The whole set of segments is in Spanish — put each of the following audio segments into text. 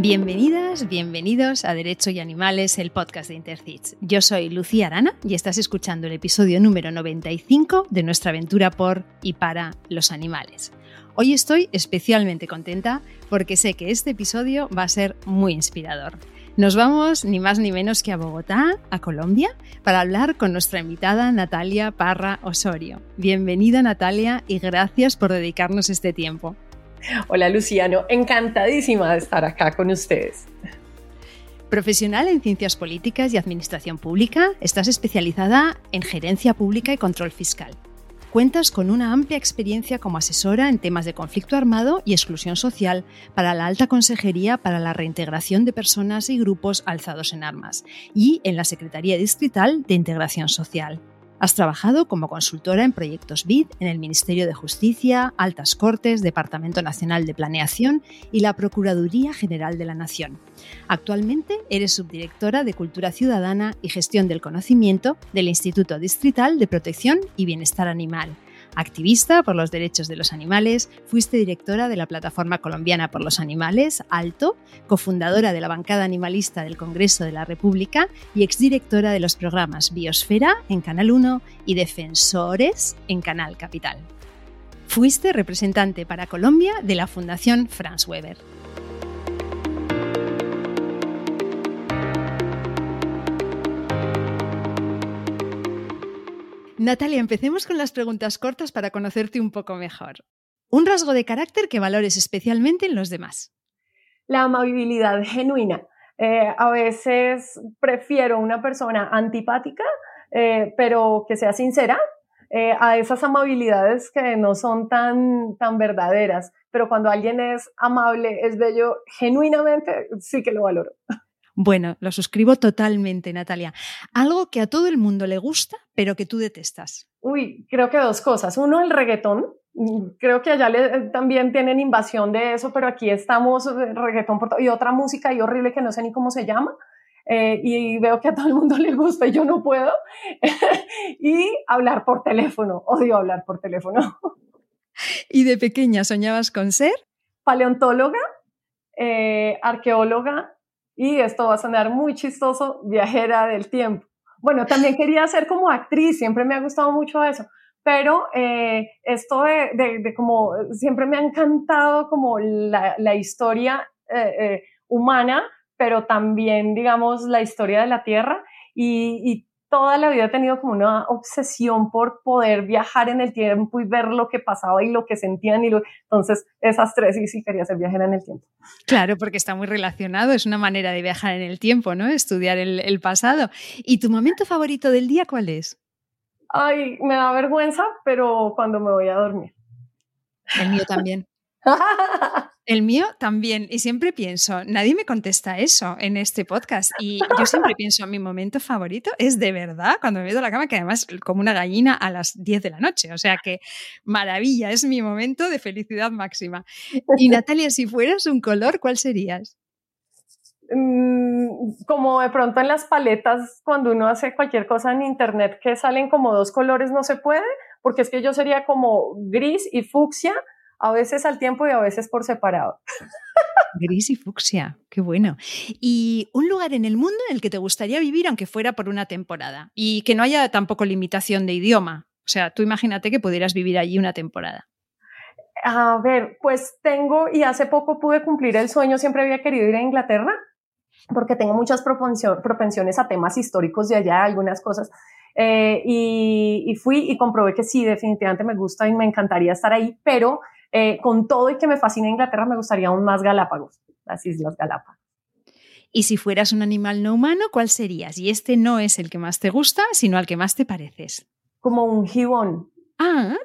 Bienvenidas, bienvenidos a Derecho y Animales, el podcast de Intercits. Yo soy Lucía Arana y estás escuchando el episodio número 95 de nuestra aventura por y para los animales. Hoy estoy especialmente contenta porque sé que este episodio va a ser muy inspirador. Nos vamos ni más ni menos que a Bogotá, a Colombia, para hablar con nuestra invitada Natalia Parra Osorio. Bienvenida Natalia y gracias por dedicarnos este tiempo. Hola Luciano, encantadísima de estar acá con ustedes. Profesional en ciencias políticas y administración pública, estás especializada en gerencia pública y control fiscal. Cuentas con una amplia experiencia como asesora en temas de conflicto armado y exclusión social para la Alta Consejería para la Reintegración de Personas y Grupos Alzados en Armas y en la Secretaría Distrital de Integración Social. Has trabajado como consultora en proyectos BID en el Ministerio de Justicia, Altas Cortes, Departamento Nacional de Planeación y la Procuraduría General de la Nación. Actualmente eres subdirectora de Cultura Ciudadana y Gestión del Conocimiento del Instituto Distrital de Protección y Bienestar Animal Activista por los derechos de los animales, fuiste directora de la Plataforma Colombiana por los Animales, Alto, cofundadora de la bancada animalista del Congreso de la República y exdirectora de los programas Biosfera en Canal 1 y Defensores en Canal Capital. Fuiste representante para Colombia de la Fundación Franz Weber. Natalia, empecemos con las preguntas cortas para conocerte un poco mejor. Un rasgo de carácter que valores especialmente en los demás. La amabilidad genuina. Eh, a veces prefiero una persona antipática, eh, pero que sea sincera, eh, a esas amabilidades que no son tan, tan verdaderas. Pero cuando alguien es amable, es bello, genuinamente, sí que lo valoro. Bueno, lo suscribo totalmente, Natalia. Algo que a todo el mundo le gusta, pero que tú detestas. Uy, creo que dos cosas. Uno, el reggaetón. Creo que allá le, también tienen invasión de eso, pero aquí estamos eh, reggaetón por. Y otra música y horrible que no sé ni cómo se llama. Eh, y veo que a todo el mundo le gusta y yo no puedo. y hablar por teléfono. Odio hablar por teléfono. ¿Y de pequeña soñabas con ser? Paleontóloga, eh, arqueóloga y esto va a sonar muy chistoso, viajera del tiempo. Bueno, también quería ser como actriz, siempre me ha gustado mucho eso, pero eh, esto de, como, siempre me ha encantado como la, historia eh, eh, humana, pero también, digamos, la historia de la Tierra y, y toda la vida he tenido como una obsesión por poder viajar en el tiempo y ver lo que pasaba y lo que sentían. Y lo... Entonces, esas tres sí, sí quería ser viajera en el tiempo. Claro, porque está muy relacionado, es una manera de viajar en el tiempo, ¿no? Estudiar el, el pasado. ¿Y tu momento favorito del día cuál es? Ay, me da vergüenza, pero cuando me voy a dormir. El mío también. El mío también. Y siempre pienso, nadie me contesta eso en este podcast. Y yo siempre pienso, mi momento favorito es de verdad cuando me meto a la cama, que además como una gallina a las 10 de la noche. O sea que maravilla, es mi momento de felicidad máxima. Y Natalia, si fueras un color, ¿cuál serías? Mm, como de pronto en las paletas, cuando uno hace cualquier cosa en internet que salen como dos colores, no se puede, porque es que yo sería como gris y fucsia a veces al tiempo y a veces por separado. Gris y fucsia, qué bueno. ¿Y un lugar en el mundo en el que te gustaría vivir, aunque fuera por una temporada? Y que no haya tampoco limitación de idioma. O sea, tú imagínate que pudieras vivir allí una temporada. A ver, pues tengo, y hace poco pude cumplir el sueño, siempre había querido ir a Inglaterra, porque tengo muchas propensiones a temas históricos de allá, algunas cosas. Eh, y, y, fui y comprobé que sí, definitivamente me gusta y me encantaría estar ahí, pero eh, con todo y que me fascina Inglaterra, me gustaría aún más Galápagos, las Islas Galápagos. Y si fueras un animal no humano, ¿cuál serías? Y este no es el que más te gusta, sino al que más te pareces. Como un gibón. Ah.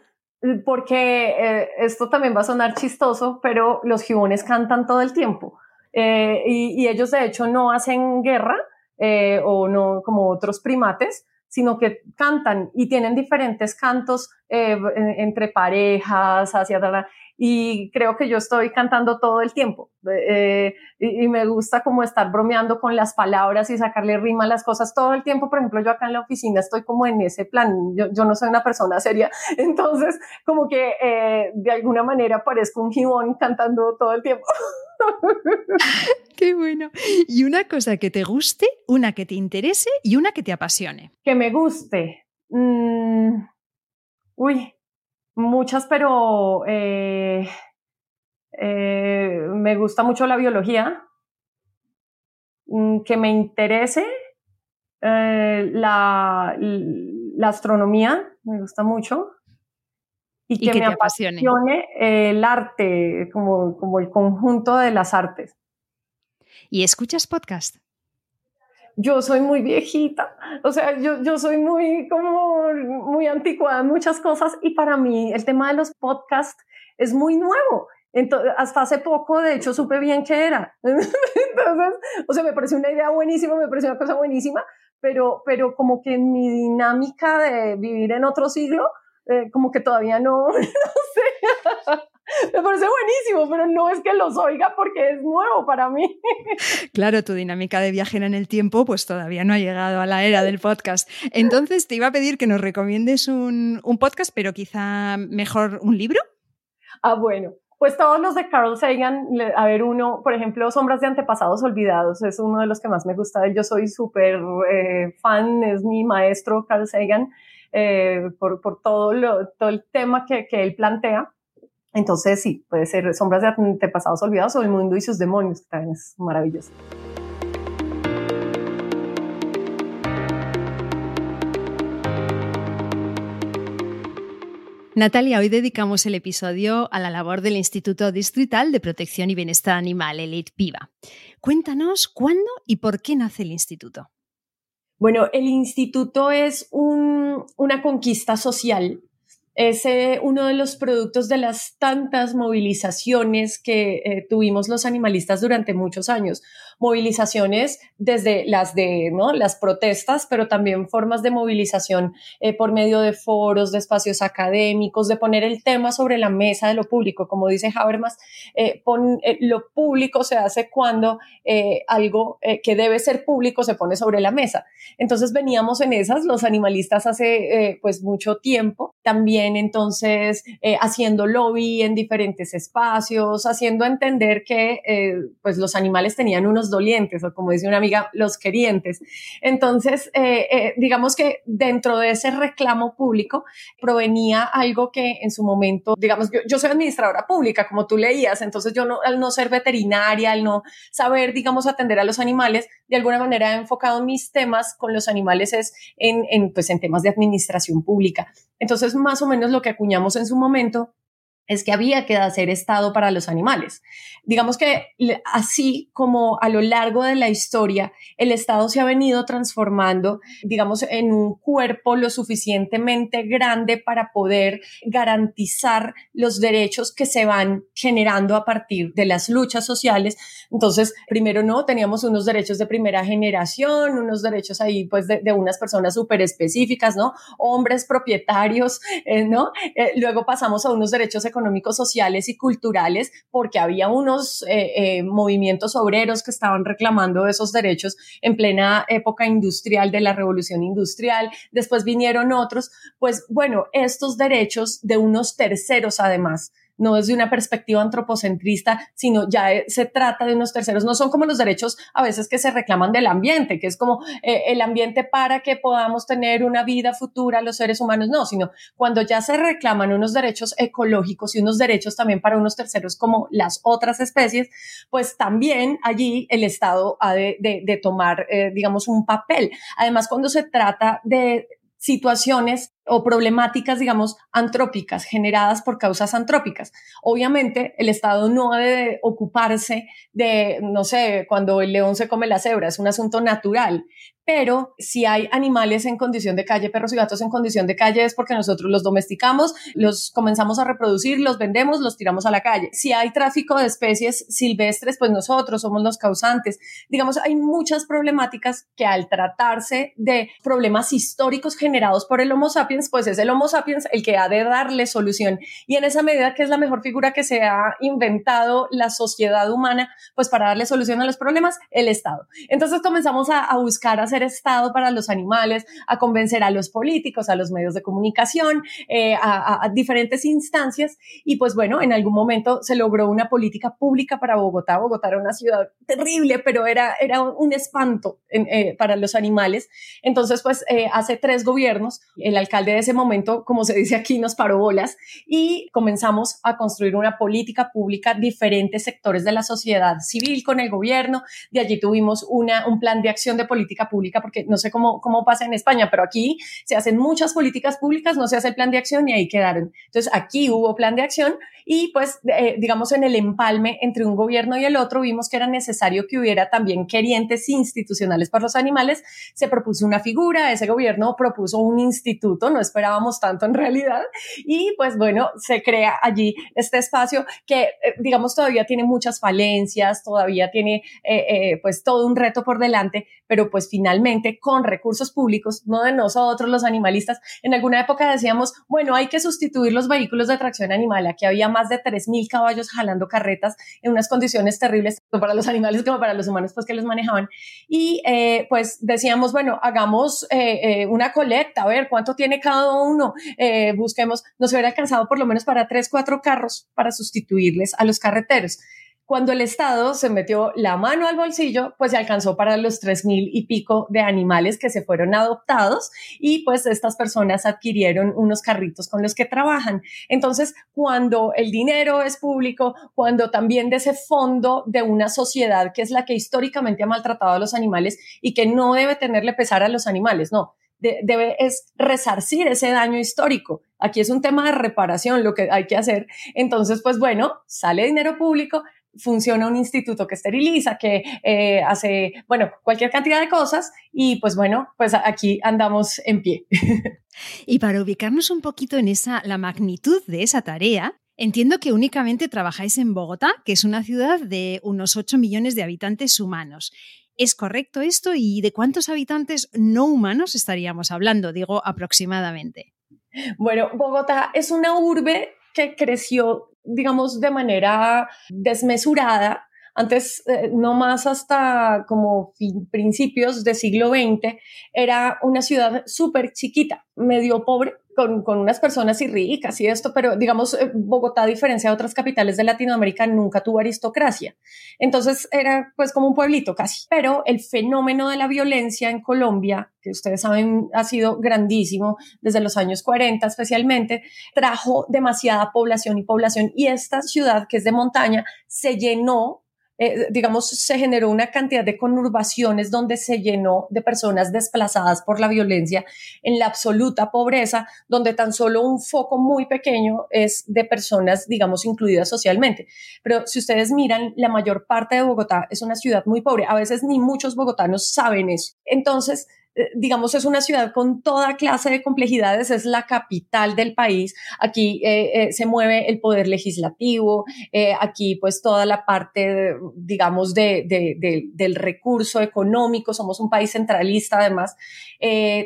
Porque eh, esto también va a sonar chistoso, pero los gibones cantan todo el tiempo. Eh, y, y, ellos de hecho no hacen guerra o no como otros primates, sino que cantan y tienen diferentes cantos eh, entre parejas, hacia. Y creo que yo estoy cantando todo el tiempo. Eh, y, me gusta como estar bromeando con las palabras y sacarle rima a las cosas todo el tiempo. Por ejemplo, yo acá en la oficina estoy como en ese plan. Yo, yo no soy una persona seria. Entonces, como que eh, de alguna manera parezco un gibón cantando todo el tiempo. Qué bueno. Y una cosa que te guste, una que te interese y una que te apasione. Que me guste. Mm, uy, muchas, pero eh, eh, me gusta mucho la biología. Mm, que me interese eh, la, la astronomía, me gusta mucho y que, me apasione, el arte, como, como el conjunto de las artes. ¿Y escuchas podcast? Yo soy muy viejita, o sea, yo, yo soy muy como muy anticuada en muchas cosas y para mí el tema de los podcasts es muy nuevo. Entonces, hasta hace poco, de hecho, supe bien qué era. Entonces, o sea, me pareció una idea buenísima, me pareció una cosa buenísima, pero, pero como que en mi dinámica de vivir en otro siglo, eh, como que todavía no, no sé. Me parece buenísimo, pero no es que los oiga porque es nuevo para mí. Claro, tu dinámica de viajera en el tiempo pues todavía no ha llegado a la era del podcast. Entonces te iba a pedir que nos recomiendes un, un podcast, pero quizá mejor un libro. Ah, bueno. Pues todos los de Carl Sagan, a ver, uno, por ejemplo, Sombras de Antepasados Olvidados, es uno de los que más me gusta. Yo soy súper eh, fan, es mi maestro Carl Sagan. Eh, por, por todo, lo, todo el tema que, que él plantea. Entonces, sí, puede ser Sombras de Antepasados Olvidados o El Mundo y sus Demonios, que también es maravilloso. Natalia, hoy dedicamos el episodio a la labor del Instituto Distrital de Protección y Bienestar Animal, el PIVA. Cuéntanos cuándo y por qué nace el instituto. Bueno, el instituto es una conquista social es eh, uno de los productos de las tantas movilizaciones que eh, tuvimos los animalistas durante muchos años. Movilizaciones desde las de ¿no? las protestas, pero también formas de movilización eh, por medio de foros, de espacios académicos, de poner el tema sobre la mesa de lo público. Como dice Habermas, lo público se hace cuando algo que debe ser público se pone sobre la mesa. Entonces veníamos en esas, los animalistas hace pues mucho tiempo. También entonces eh, haciendo lobby en diferentes espacios, haciendo entender que eh, pues los animales tenían unos dolientes o como dice una amiga, los querientes. Entonces, eh, digamos que dentro de ese reclamo público provenía algo que en su momento, digamos, yo, soy administradora pública, como tú leías, entonces yo al no ser veterinaria, al no saber, digamos, atender a los animales, de alguna manera he enfocado mis temas con los animales es en, en, pues, en temas de administración pública. Entonces, más o menos lo que acuñamos en su momento es que había que hacer estado para los animales. Digamos que así como a lo largo de la historia el estado se ha venido transformando, digamos, en un cuerpo lo suficientemente grande para poder garantizar los derechos que se van generando a partir de las luchas sociales. Entonces, primero no, teníamos unos derechos de primera generación, unos derechos ahí pues de, unas personas súper específicas, ¿no? Hombres propietarios, eh, ¿no? Eh, luego pasamos a unos derechos sociales y culturales, porque había unos eh, eh, movimientos obreros que estaban reclamando esos derechos en plena época industrial de la revolución industrial. Después vinieron otros, pues bueno, estos derechos de unos terceros además no desde una perspectiva antropocentrista, sino ya eh, se trata de unos terceros, no son como los derechos a veces que se reclaman del ambiente, que es como eh, el ambiente para que podamos tener una vida futura los seres humanos, no, sino cuando ya se reclaman unos derechos ecológicos y unos derechos también para unos terceros como las otras especies, pues también allí el Estado ha de, tomar, eh, digamos, un papel. Además, cuando se trata de situaciones o problemáticas, digamos, antrópicas, generadas por causas antrópicas. Obviamente, el Estado no debe ocuparse de, no sé, cuando el león se come la cebra, es un asunto natural, pero si hay animales en condición de calle, perros y gatos en condición de calle, es porque nosotros los domesticamos, los comenzamos a reproducir, los vendemos, los tiramos a la calle. Si hay tráfico de especies silvestres, pues nosotros somos los causantes. Digamos, hay muchas problemáticas que al tratarse de problemas históricos generados por el Homo sapiens, pues es el Homo sapiens el que ha de darle solución. Y en esa medida que es la mejor figura que se ha inventado la sociedad humana, pues para darle solución a los problemas, el Estado. Entonces comenzamos a, buscar hacer Estado para los animales, a convencer a los políticos, a los medios de comunicación, eh, a, diferentes instancias. Y pues bueno, en algún momento se logró una política pública para Bogotá. Bogotá era una ciudad terrible, pero era, era un espanto eh, para los animales. Entonces, pues eh, hace tres gobiernos, el alcalde de ese momento, como se dice aquí, nos paró bolas y comenzamos a construir una política pública, diferentes sectores de la sociedad civil con el gobierno. De allí tuvimos una, un plan de acción de política pública, porque no sé cómo, cómo pasa en España, pero aquí se hacen muchas políticas públicas, no se hace el plan de acción y ahí quedaron. Entonces, aquí hubo plan de acción y pues, eh, digamos, en el empalme entre un gobierno y el otro, vimos que era necesario que hubiera también querientes institucionales para los animales. Se propuso una figura, ese gobierno propuso un instituto, no esperábamos tanto en realidad. Y pues bueno, se crea allí este espacio que, eh, digamos, todavía tiene muchas falencias, todavía tiene eh, pues todo un reto por delante, pero pues finalmente con recursos públicos, no de nosotros los animalistas, en alguna época decíamos, bueno, hay que sustituir los vehículos de tracción animal, aquí había más de 3.000 caballos jalando carretas en unas condiciones terribles, tanto para los animales como para los humanos, pues que los manejaban. Y eh, pues decíamos, bueno, hagamos eh, eh, una colecta, a ver cuánto tiene cada uno, busquemos, nos hubiera alcanzado por lo menos para tres, cuatro carros para sustituirles a los carreteros. Cuando el Estado se metió la mano al bolsillo, pues se alcanzó para los tres mil y pico de animales que se fueron adoptados y pues estas personas adquirieron unos carritos con los que trabajan. Entonces, cuando el dinero es público, cuando también de ese fondo de una sociedad que es la que históricamente ha maltratado a los animales y que no debe tenerle pesar a los animales, no, debe es resarcir ese daño histórico. Aquí es un tema de reparación lo que hay que hacer. Entonces, pues bueno, sale dinero público, funciona un instituto que esteriliza, que eh, hace, bueno, cualquier cantidad de cosas y pues bueno, pues aquí andamos en pie. Y para ubicarnos un poquito en esa, la magnitud de esa tarea, entiendo que únicamente trabajáis en Bogotá, que es una ciudad de unos 8 millones de habitantes humanos. ¿Es correcto esto? ¿Y de cuántos habitantes no humanos estaríamos hablando? Digo aproximadamente. Bueno, Bogotá es una urbe que creció digamos, de manera desmesurada. Antes, eh, no más hasta como principios del siglo XX, era una ciudad súper chiquita, medio pobre, con, con, unas personas y ricas y esto, pero digamos, eh, Bogotá, a diferencia de otras capitales de Latinoamérica, nunca tuvo aristocracia. Entonces era pues como un pueblito casi. Pero el fenómeno de la violencia en Colombia, que ustedes saben ha sido grandísimo desde los años 40 especialmente, trajo demasiada población y población y esta ciudad que es de montaña se llenó eh, digamos, se generó una cantidad de conurbaciones donde se llenó de personas desplazadas por la violencia en la absoluta pobreza, donde tan solo un foco muy pequeño es de personas, digamos, incluidas socialmente. Pero si ustedes miran, la mayor parte de Bogotá es una ciudad muy pobre. A veces ni muchos bogotanos saben eso. Entonces, digamos, es una ciudad con toda clase de complejidades, es la capital del país, aquí eh, eh, se mueve el poder legislativo, aquí pues toda la parte, digamos, de, del recurso económico, somos un país centralista además,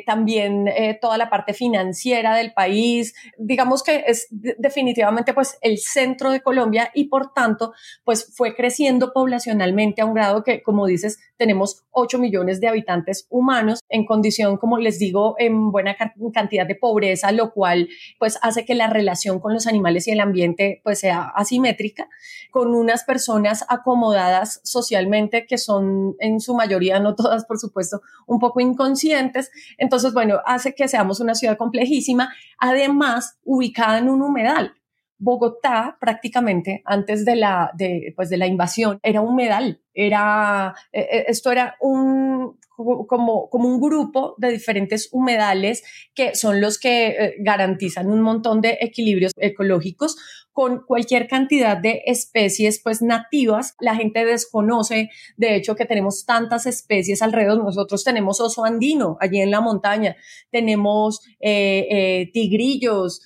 también toda la parte financiera del país, digamos que es definitivamente pues el centro de Colombia y por tanto pues fue creciendo poblacionalmente a un grado que, como dices, tenemos 8 millones de habitantes humanos condición, como les digo, en buena cantidad de pobreza, lo cual pues hace que la relación con los animales y el ambiente pues sea asimétrica, con unas personas acomodadas socialmente que son en su mayoría, no todas por supuesto, un poco inconscientes. Entonces, bueno, hace que seamos una ciudad complejísima, además ubicada en un humedal. Bogotá prácticamente antes de la, de, pues de la invasión era humedal, era, eh, eh, esto era un, como, como un grupo de diferentes humedales que son los que eh, garantizan un montón de equilibrios ecológicos con cualquier cantidad de especies pues nativas. La gente desconoce, de hecho, que tenemos tantas especies alrededor. Nosotros tenemos oso andino allí en la montaña, tenemos eh, eh, tigrillos,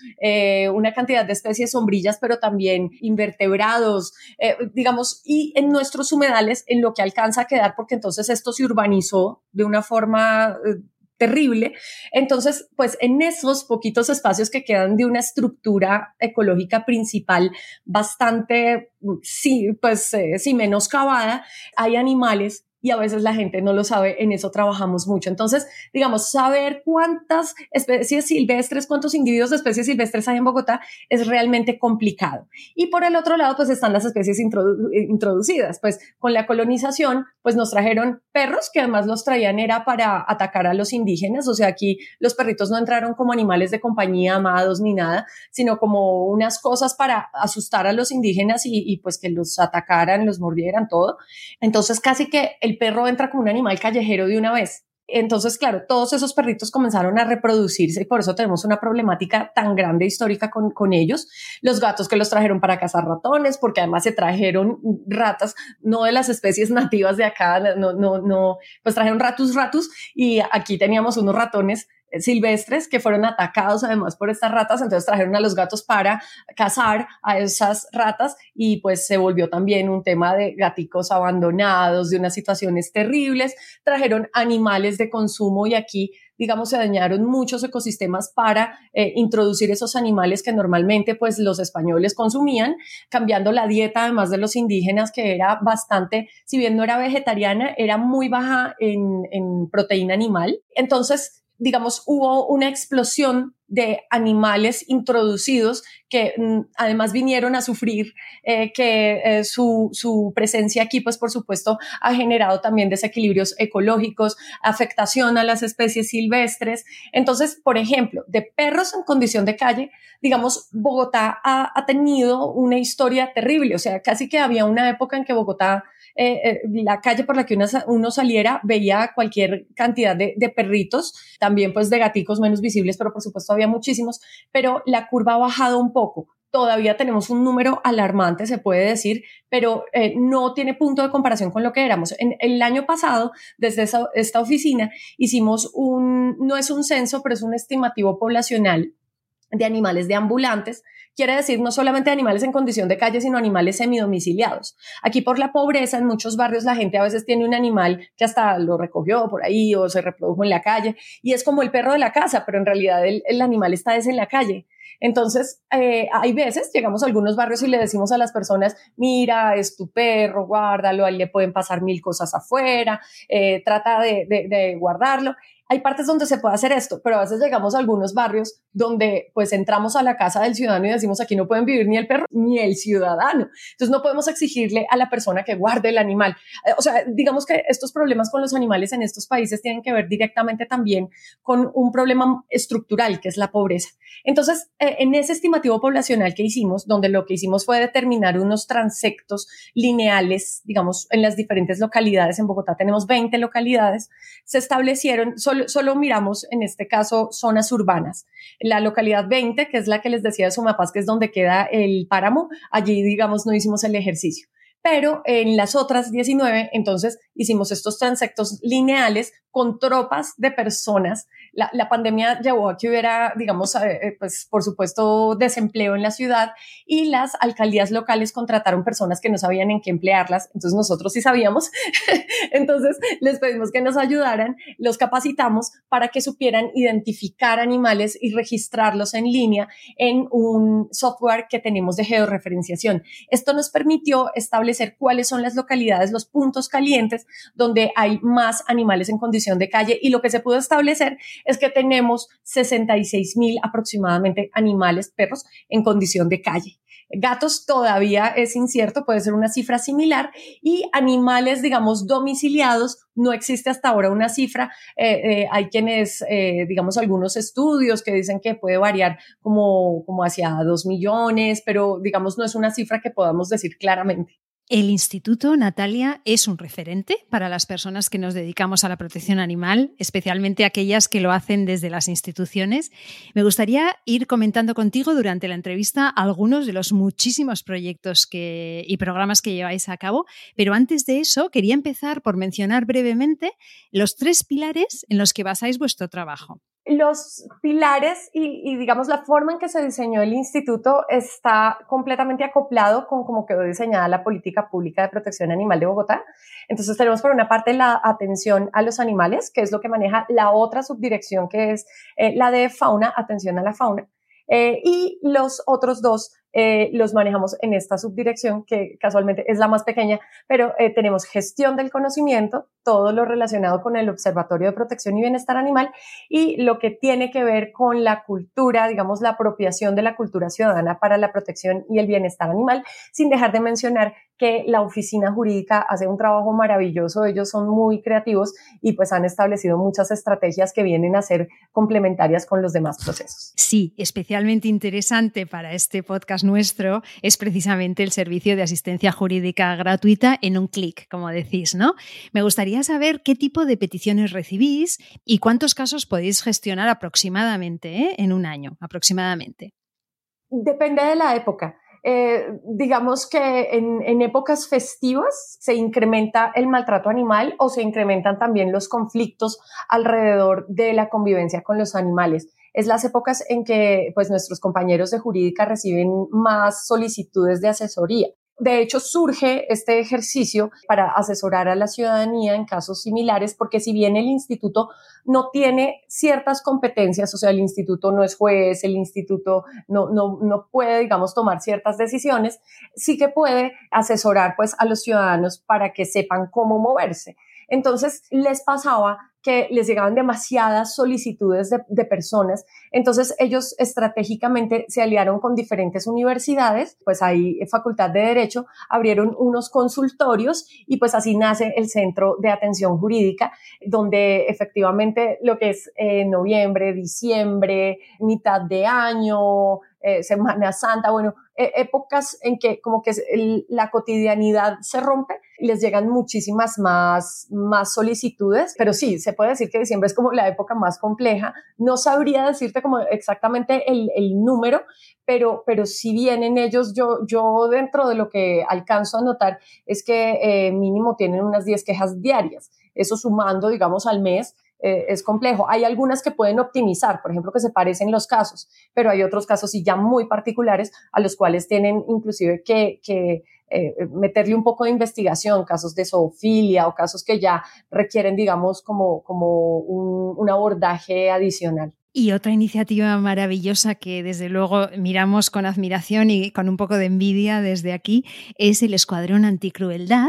una cantidad de especies sombrillas, pero también invertebrados, digamos, y en nuestros humedales en lo que alcanza a quedar, porque entonces esto se urbanizó de una forma eh, terrible. Entonces, pues en esos poquitos espacios que quedan de una estructura ecológica principal bastante, sí, pues eh, menoscabada, hay animales y a veces la gente no lo sabe, en eso trabajamos mucho. Entonces, digamos, saber cuántas especies silvestres, cuántos individuos de especies silvestres hay en Bogotá es realmente complicado. Y por el otro lado, pues están las especies introducidas. Pues con la colonización, pues nos trajeron perros que además los traían era para atacar a los indígenas. O sea, aquí los perritos no entraron como animales de compañía amados ni nada, sino como unas cosas para asustar a los indígenas y, y pues que los atacaran, los mordieran, todo. Entonces, casi que el el perro entra como un animal callejero de una vez. Entonces, claro, todos esos perritos comenzaron a reproducirse y por eso tenemos una problemática tan grande histórica con, con, ellos. Los gatos que los trajeron para cazar ratones, porque además se trajeron ratas, no de las especies nativas de acá, no, no, no, pues trajeron ratus ratus y aquí teníamos unos ratones silvestres que fueron atacados además por estas ratas, entonces trajeron a los gatos para cazar a esas ratas y pues se volvió también un tema de gaticos abandonados, de unas situaciones terribles, trajeron animales de consumo y aquí digamos, se dañaron muchos ecosistemas para eh, introducir esos animales que normalmente pues los españoles consumían, cambiando la dieta además de los indígenas que era bastante, si bien no era vegetariana, era muy baja en, en proteína animal. Entonces, digamos, hubo una explosión de animales introducidos que mm, además vinieron a sufrir, eh, que eh, su, su, presencia aquí, pues por supuesto, ha generado también desequilibrios ecológicos, afectación a las especies silvestres. Entonces, por ejemplo, de perros en condición de calle, digamos, Bogotá ha, ha tenido una historia terrible, o sea, casi que había una época en que Bogotá eh, eh, la calle por la que uno, saliera veía cualquier cantidad de, perritos, también pues de gaticos menos visibles, pero por supuesto había muchísimos, pero la curva ha bajado un poco. Todavía tenemos un número alarmante, se puede decir, pero eh, no tiene punto de comparación con lo que éramos. En el año pasado, desde esta oficina, hicimos un, no es un censo, pero es un estimativo poblacional de animales de ambulantes quiere decir no solamente animales en condición de calle, sino animales semidomiciliados. Aquí por la pobreza, en muchos barrios la gente a veces tiene un animal que hasta lo recogió por ahí o se reprodujo en la calle y es como el perro de la casa, pero en realidad el, animal está en la calle. Entonces, eh, hay veces llegamos a algunos barrios y le decimos a las personas, mira, es tu perro, guárdalo, ahí le pueden pasar mil cosas afuera, eh, trata de, de guardarlo hay partes donde se puede hacer esto, pero a veces llegamos a algunos barrios donde pues entramos a la casa del ciudadano y decimos aquí no pueden vivir ni el perro ni el ciudadano. Entonces no podemos exigirle a la persona que guarde el animal. Eh, o sea, digamos que estos problemas con los animales en estos países tienen que ver directamente también con un problema estructural que es la pobreza. Entonces, en ese estimativo poblacional que hicimos, donde lo que hicimos fue determinar unos transectos lineales, digamos, en las diferentes localidades, en Bogotá tenemos 20 localidades, se establecieron solo solo, miramos en este caso zonas urbanas. La localidad 20, que es la que les decía de Sumapaz, que es donde queda el páramo, allí digamos no hicimos el ejercicio. Pero en las otras 19, entonces hicimos estos transectos lineales con tropas de personas. La, la, pandemia llevó a que hubiera, digamos, eh, eh, pues por supuesto, desempleo en la ciudad y las alcaldías locales contrataron personas que no sabían en qué emplearlas, entonces nosotros sí sabíamos, entonces les pedimos que nos ayudaran, los capacitamos para que supieran identificar animales y registrarlos en línea en un software que tenemos de georreferenciación. Esto nos permitió establecer cuáles son las localidades, los puntos calientes donde hay más animales en condición de calle y lo que se pudo establecer es que tenemos 66 mil aproximadamente animales, perros en condición de calle. Gatos todavía es incierto, puede ser una cifra similar y animales, digamos, domiciliados, no existe hasta ahora una cifra. Eh, eh, hay quienes, eh, digamos, algunos estudios que dicen que puede variar como, como hacia dos millones, pero digamos, no es una cifra que podamos decir claramente. El Instituto Natalia es un referente para las personas que nos dedicamos a la protección animal, especialmente aquellas que lo hacen desde las instituciones. Me gustaría ir comentando contigo durante la entrevista algunos de los muchísimos proyectos y programas que lleváis a cabo, pero antes de eso quería empezar por mencionar brevemente los tres pilares en los que basáis vuestro trabajo los pilares y, digamos la forma en que se diseñó el instituto está completamente acoplado con cómo quedó diseñada la política pública de protección animal de Bogotá. Entonces tenemos por una parte la atención a los animales, que es lo que maneja la otra subdirección que es eh, la de fauna, atención a la fauna. Eh, y los otros dos eh, los manejamos en esta subdirección, que casualmente es la más pequeña, pero eh, tenemos gestión del conocimiento, todo lo relacionado con el Observatorio de Protección y Bienestar Animal y lo que tiene que ver con la cultura, digamos, la apropiación de la cultura ciudadana para la protección y el bienestar animal, sin dejar de mencionar que la oficina jurídica hace un trabajo maravilloso, ellos son muy creativos y pues han establecido muchas estrategias que vienen a ser complementarias con los demás procesos. Sí, especialmente interesante para este podcast nuestro es precisamente el servicio de asistencia jurídica gratuita en un clic, como decís, ¿no? Me gustaría saber qué tipo de peticiones recibís y cuántos casos podéis gestionar aproximadamente ¿eh? en un año, aproximadamente. Depende de la época. Eh, digamos que en, en, épocas festivas se incrementa el maltrato animal o se incrementan también los conflictos alrededor de la convivencia con los animales. Es las épocas en que pues nuestros compañeros de jurídica reciben más solicitudes de asesoría. De hecho, surge este ejercicio para asesorar a la ciudadanía en casos similares, porque si bien el instituto no tiene ciertas competencias, o sea, el instituto no es juez, el instituto no, no, no puede, digamos, tomar ciertas decisiones, sí que puede asesorar pues a los ciudadanos para que sepan cómo moverse. Entonces, les pasaba que les llegaban demasiadas solicitudes de, personas. Entonces ellos estratégicamente se aliaron con diferentes universidades, pues hay facultad de derecho, abrieron unos consultorios y pues así nace el Centro de Atención Jurídica, donde efectivamente lo que es eh, noviembre, diciembre, mitad de año, eh, Semana Santa, bueno, e, épocas en que como que la cotidianidad se rompe y les llegan muchísimas más, más solicitudes, pero sí, se puede decir que diciembre es como la época más compleja. No sabría decirte como exactamente el, el número, pero, pero si vienen ellos, yo, yo dentro de lo que alcanzo a notar es que eh, mínimo tienen unas 10 quejas diarias. Eso sumando, digamos, al mes, eh, es complejo. Hay algunas que pueden optimizar, por ejemplo, que se parecen los casos, pero hay otros casos y ya muy particulares a los cuales tienen inclusive que, que eh, meterle un poco de investigación, casos de zoofilia o casos que ya requieren, digamos, como, como un, un abordaje adicional. Y otra iniciativa maravillosa que desde luego miramos con admiración y con un poco de envidia desde aquí es el Escuadrón Anticrueldad,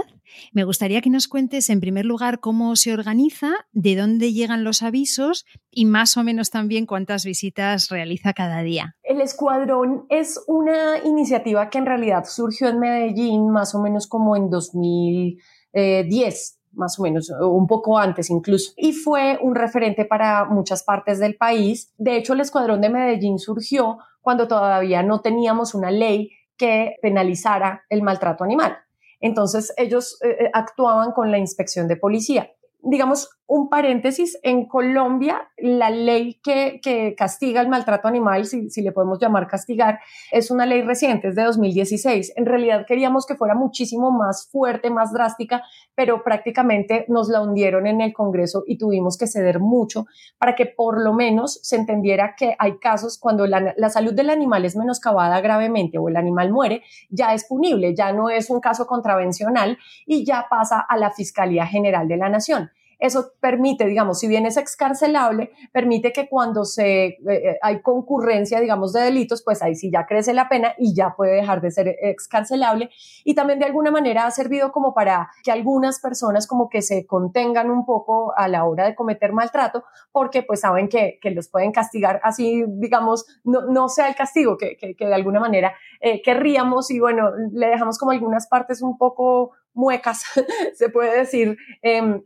me gustaría que nos cuentes en primer lugar cómo se organiza, de dónde llegan los avisos y más o menos también cuántas visitas realiza cada día. El Escuadrón es una iniciativa que en realidad surgió en Medellín más o menos como en 2010 más o menos, un poco antes incluso, y fue un referente para muchas partes del país. De hecho, el Escuadrón de Medellín surgió cuando todavía no teníamos una ley que penalizara el maltrato animal. Entonces ellos eh, eh, actuaban con la inspección de policía. Digamos, un paréntesis, en Colombia la ley que, castiga el maltrato animal, si, si, le podemos llamar castigar, es una ley reciente, es de 2016. En realidad queríamos que fuera muchísimo más fuerte, más drástica, pero prácticamente nos la hundieron en el Congreso y tuvimos que ceder mucho para que por lo menos se entendiera que hay casos cuando la, la salud del animal es menoscabada gravemente o el animal muere, ya es punible, ya no es un caso contravencional y ya pasa a la Fiscalía General de la Nación. Eso permite, digamos, si bien es excarcelable, permite que cuando se, eh, eh, hay concurrencia, digamos, de delitos, pues ahí sí ya crece la pena y ya puede dejar de ser excarcelable. Y también de alguna manera ha servido como para que algunas personas como que se contengan un poco a la hora de cometer maltrato, porque pues saben que, que los pueden castigar así, digamos, no, no sea el castigo que, que, de alguna manera eh, querríamos y bueno, le dejamos como algunas partes un poco muecas, se puede decir, eh,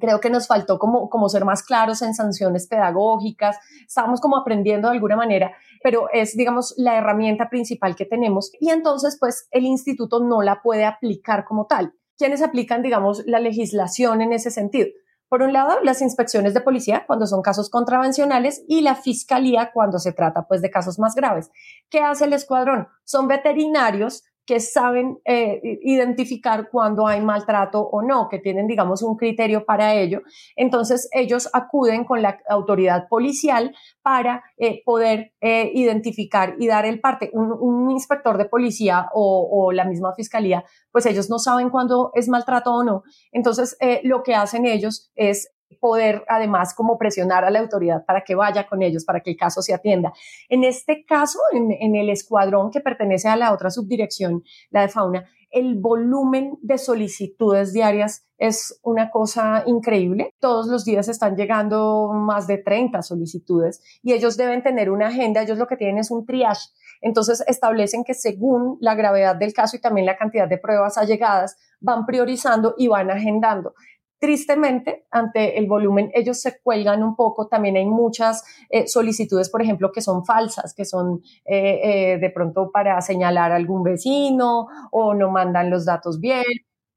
Creo que nos faltó como, como ser más claros en sanciones pedagógicas, estábamos como aprendiendo de alguna manera, pero es, digamos, la herramienta principal que tenemos y entonces, pues, el instituto no la puede aplicar como tal. ¿Quiénes aplican, digamos, la legislación en ese sentido? Por un lado, las inspecciones de policía cuando son casos contravencionales y la fiscalía cuando se trata pues de casos más graves. ¿Qué hace el escuadrón? Son veterinarios que saben eh, identificar cuando hay maltrato o no, que tienen, digamos, un criterio para ello. Entonces, ellos acuden con la autoridad policial para eh, poder eh, identificar y dar el parte. Un, inspector de policía o, o, la misma fiscalía, pues ellos no saben cuándo es maltrato o no. Entonces, lo que hacen ellos es poder además como presionar a la autoridad para que vaya con ellos, para que el caso se atienda. En este caso, en, en el escuadrón que pertenece a la otra subdirección, la de fauna, el volumen de solicitudes diarias es una cosa increíble. Todos los días están llegando más de 30 solicitudes y ellos deben tener una agenda, ellos lo que tienen es un triage. Entonces establecen que según la gravedad del caso y también la cantidad de pruebas allegadas, van priorizando y van agendando. Tristemente, ante el volumen, ellos se cuelgan un poco. También hay muchas eh, solicitudes, por ejemplo, que son falsas, que son eh, eh, de pronto para señalar a algún vecino o no mandan los datos bien.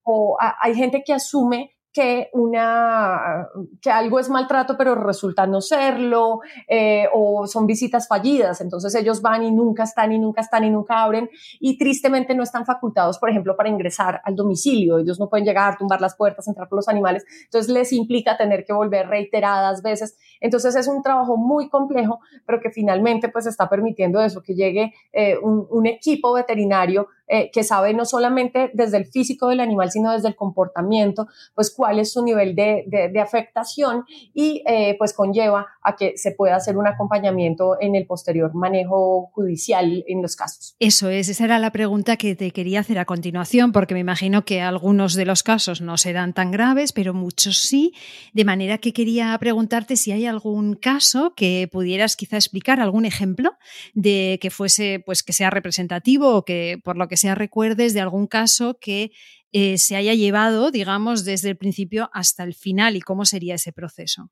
O hay gente que asume que, una, que algo es maltrato pero resulta no serlo, eh, o son visitas fallidas, entonces ellos van y nunca están y nunca están y nunca abren y tristemente no están facultados, por ejemplo, para ingresar al domicilio, ellos no pueden llegar, tumbar las puertas, entrar por los animales, entonces les implica tener que volver reiteradas veces, entonces es un trabajo muy complejo, pero que finalmente pues está permitiendo eso, que llegue eh, un, un equipo veterinario eh, que sabe no solamente desde el físico del animal, sino desde el comportamiento, pues cuál es su nivel de, de, afectación y eh, pues conlleva a que se pueda hacer un acompañamiento en el posterior manejo judicial en los casos. Eso es, esa era la pregunta que te quería hacer a continuación, porque me imagino que algunos de los casos no serán tan graves, pero muchos sí, de manera que quería preguntarte si hay algún caso que pudieras quizá explicar, algún ejemplo de que fuese, pues que sea representativo o que por lo que sea recuerdes de algún caso que eh, se haya llevado, digamos, desde el principio hasta el final y cómo sería ese proceso.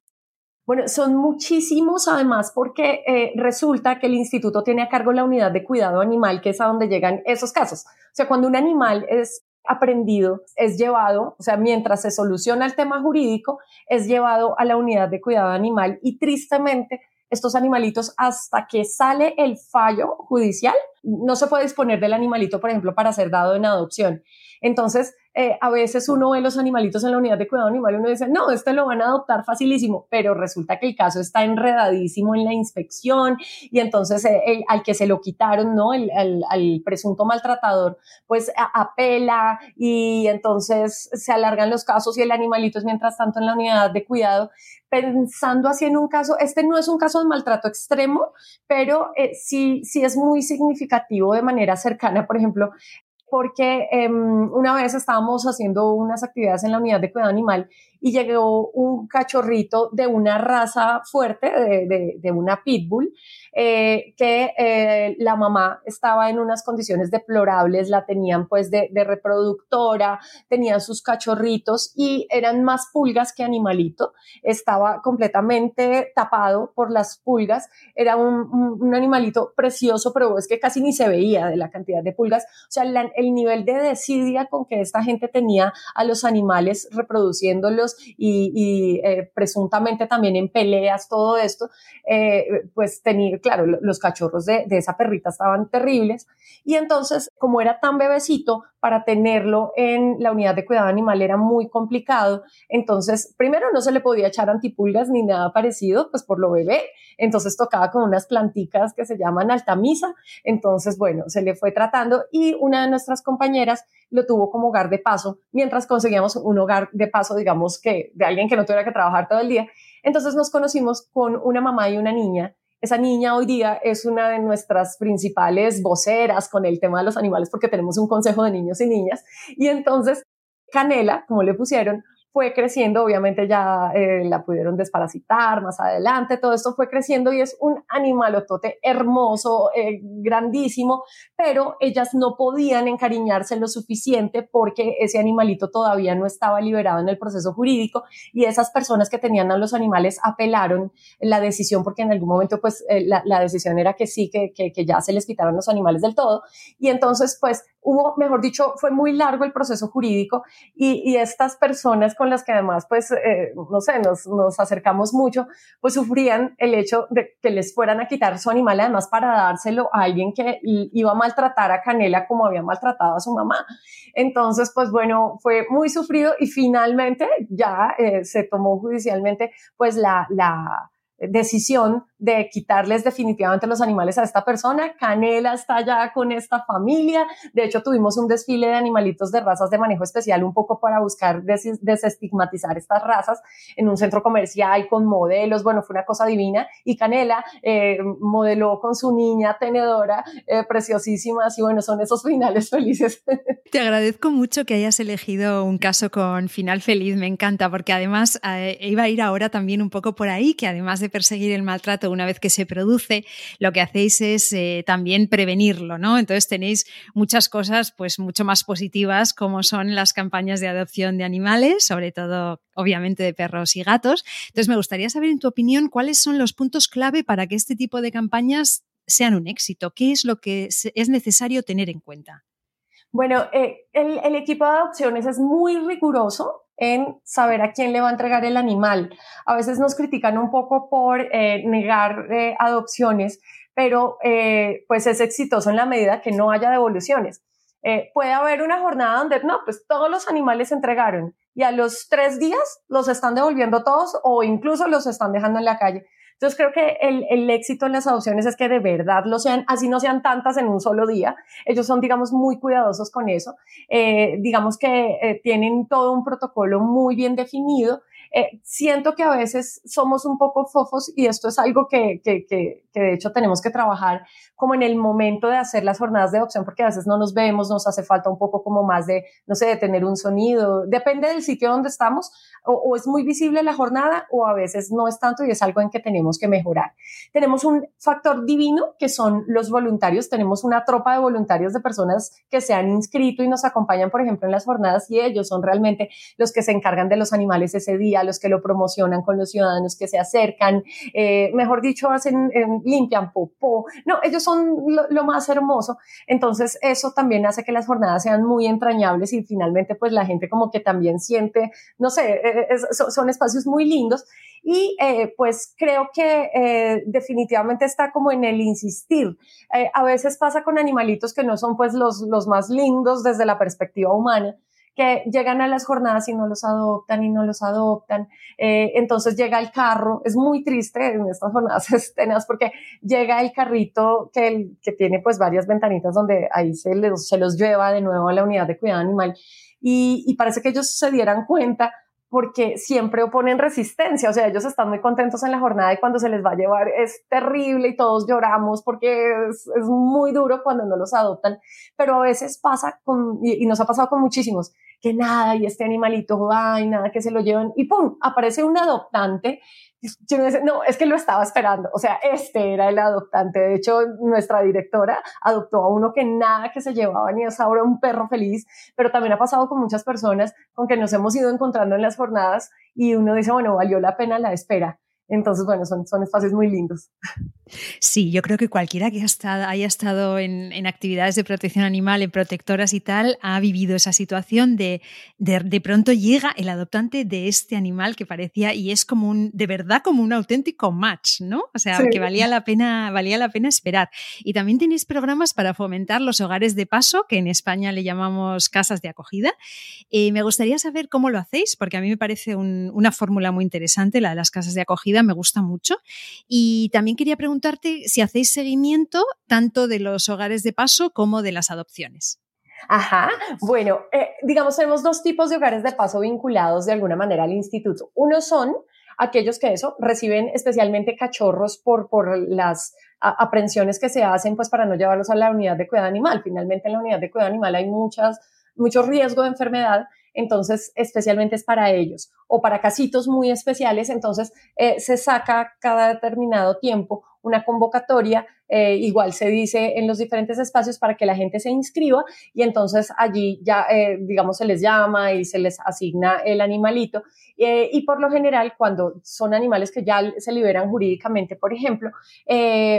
Bueno, son muchísimos además porque eh, resulta que el instituto tiene a cargo la unidad de cuidado animal, que es a donde llegan esos casos. O sea, cuando un animal es aprendido, es llevado, o sea, mientras se soluciona el tema jurídico, es llevado a la unidad de cuidado animal y tristemente estos animalitos hasta que sale el fallo judicial, no se puede disponer del animalito, por ejemplo, para ser dado en adopción. Entonces, eh, a veces uno ve los animalitos en la unidad de cuidado animal y uno dice, no, este lo van a adoptar facilísimo, pero resulta que el caso está enredadísimo en la inspección y entonces eh, al que se lo quitaron, ¿no? El, al presunto maltratador, pues apela y entonces se alargan los casos y el animalito es mientras tanto en la unidad de cuidado pensando así en un caso, este no es un caso de maltrato extremo, pero eh, sí, sí es muy significativo de manera cercana. Por ejemplo, porque em, una vez estábamos haciendo unas actividades en la unidad de cuidado animal y llegó un cachorrito de una raza fuerte, de, de, una pitbull, eh, que eh, la mamá estaba en unas condiciones deplorables, la tenían pues de, reproductora, tenían sus cachorritos y eran más pulgas que animalito, estaba completamente tapado por las pulgas, era un, un, animalito precioso, pero es que casi ni se veía de la cantidad de pulgas, o sea, el nivel de desidia con que esta gente tenía a los animales reproduciéndolos y, eh, presuntamente también en peleas, todo esto, eh, pues tenía, claro, los cachorros de, de esa perrita estaban terribles. Y entonces, como era tan bebecito, para tenerlo en la unidad de cuidado animal era muy complicado. Entonces, primero no se le podía echar antipulgas ni nada parecido, pues por lo bebé. Entonces tocaba con unas planticas que se llaman altamisa. Entonces, bueno, se le fue tratando y una de nuestras compañeras lo tuvo como hogar de paso, mientras conseguíamos un hogar de paso, digamos que de alguien que no tuviera que trabajar todo el día. Entonces nos conocimos con una mamá y una niña esa niña hoy día es una de nuestras principales voceras con el tema de los animales porque tenemos un consejo de niños y niñas. Y entonces, Canela, como le pusieron, fue creciendo, obviamente ya eh, la pudieron desparasitar más adelante, todo esto fue creciendo y es un animalotote hermoso, eh, grandísimo, pero ellas no podían encariñarse lo suficiente porque ese animalito todavía no estaba liberado en el proceso jurídico y esas personas que tenían a los animales apelaron la decisión porque en algún momento pues eh, la, la, decisión era que sí, que, que, que ya se les quitaron los animales del todo. Y entonces pues hubo, mejor dicho, fue muy largo el proceso jurídico y, y estas personas con las que además, pues, eh, no sé, nos, nos, acercamos mucho, pues sufrían el hecho de que les fueran a quitar su animal, además para dárselo a alguien que iba a maltratar a Canela como había maltratado a su mamá. Entonces, pues bueno, fue muy sufrido y finalmente ya eh, se tomó judicialmente, pues, la, la decisión de quitarles definitivamente los animales a esta persona. Canela está ya con esta familia. De hecho, tuvimos un desfile de animalitos de razas de manejo especial un poco para buscar desestigmatizar estas razas en un centro comercial con modelos. Bueno, fue una cosa divina. Y Canela eh, modeló con su niña tenedora eh, preciosísima. Y bueno, son esos finales felices. Te agradezco mucho que hayas elegido un caso con final feliz. Me encanta porque además eh, iba a ir ahora también un poco por ahí, que además de perseguir el maltrato una vez que se produce, lo que hacéis es eh, también prevenirlo, ¿no? Entonces tenéis muchas cosas pues mucho más positivas como son las campañas de adopción de animales, sobre todo obviamente de perros y gatos. Entonces me gustaría saber en tu opinión cuáles son los puntos clave para que este tipo de campañas sean un éxito. ¿Qué es lo que es necesario tener en cuenta? Bueno, eh, el, el, equipo de adopciones es muy riguroso en saber a quién le va a entregar el animal. A veces nos critican un poco por eh, negar eh, adopciones, pero eh, pues es exitoso en la medida que no haya devoluciones. puede haber una jornada donde no, pues todos los animales se entregaron y a los tres días los están devolviendo todos o incluso los están dejando en la calle. Entonces creo que el, el, éxito en las adopciones es que de verdad lo sean, así no sean tantas en un solo día. Ellos son, digamos, muy cuidadosos con eso. Eh, digamos que eh, tienen todo un protocolo muy bien definido eh, siento que a veces somos un poco fofos y esto es algo que, que, que, que, de hecho tenemos que trabajar como en el momento de hacer las jornadas de opción, porque a veces no nos vemos, nos hace falta un poco como más de, no sé, de tener un sonido, depende del sitio donde estamos, o, o es muy visible la jornada o a veces no es tanto y es algo en que tenemos que mejorar. Tenemos un factor divino que son los voluntarios, tenemos una tropa de voluntarios de personas que se han inscrito y nos acompañan, por ejemplo, en las jornadas y ellos son realmente los que se encargan de los animales ese día, los que lo promocionan con los ciudadanos que se acercan, eh, mejor dicho, hacen, eh, limpian popó. No, ellos son lo, más hermoso. Entonces, eso también hace que las jornadas sean muy entrañables y finalmente, pues la gente como que también siente, no sé, eh, son, espacios muy lindos. Y pues creo que definitivamente está como en el insistir. a veces pasa con animalitos que no son pues los, los más lindos desde la perspectiva humana, que llegan a las jornadas y no los adoptan y no los adoptan. Eh, entonces llega el carro, es muy triste en estas jornadas escenas porque llega el carrito que, que tiene pues varias ventanitas donde ahí se, se los lleva de nuevo a la unidad de cuidado animal. Y, y parece que ellos se dieran cuenta porque siempre oponen resistencia, o sea, ellos están muy contentos en la jornada y cuando se les va a llevar es terrible y todos lloramos porque es, es muy duro cuando no los adoptan, pero a veces pasa con, y, y, nos ha pasado con muchísimos, que nada, y este animalito va nada, que se lo llevan, y pum, aparece un adoptante no, es que lo estaba esperando. O sea, este era el adoptante. De hecho, nuestra directora adoptó a uno que nada que se llevaba ni es ahora un perro feliz, pero también ha pasado con muchas personas con que nos hemos ido encontrando en las jornadas y uno dice, bueno, valió la pena la espera. Entonces, bueno, son, son espacios muy lindos. Sí, yo creo que cualquiera que haya estado en, actividades de protección animal, en protectoras y tal, ha vivido esa situación de, de, pronto llega el adoptante de este animal que parecía y es como un, de verdad como un auténtico match, ¿no? O sea, que valía la pena, valía la pena esperar. Y también tenéis programas para fomentar los hogares de paso, que en España le llamamos casas de acogida. Eh, me gustaría saber cómo lo hacéis, porque a mí me parece una fórmula muy interesante, la de las casas de acogida, me gusta mucho. Y también quería preguntar si hacéis seguimiento tanto de los hogares de paso como de las adopciones. Ajá, bueno, eh, digamos, tenemos dos tipos de hogares de paso vinculados de alguna manera al instituto. Uno son aquellos que eso reciben especialmente cachorros por, por las aprehensiones que se hacen pues para no llevarlos a la unidad de cuidado animal. Finalmente en la unidad de cuidado animal hay muchas, mucho riesgo de enfermedad entonces especialmente es para ellos o para casitos muy especiales, entonces eh, se saca cada determinado tiempo una convocatoria, eh, igual se dice en los diferentes espacios para que la gente se inscriba y entonces allí ya, eh, digamos, se les llama y se les asigna el animalito. Eh, y por lo general, cuando son animales que ya se liberan jurídicamente, por ejemplo,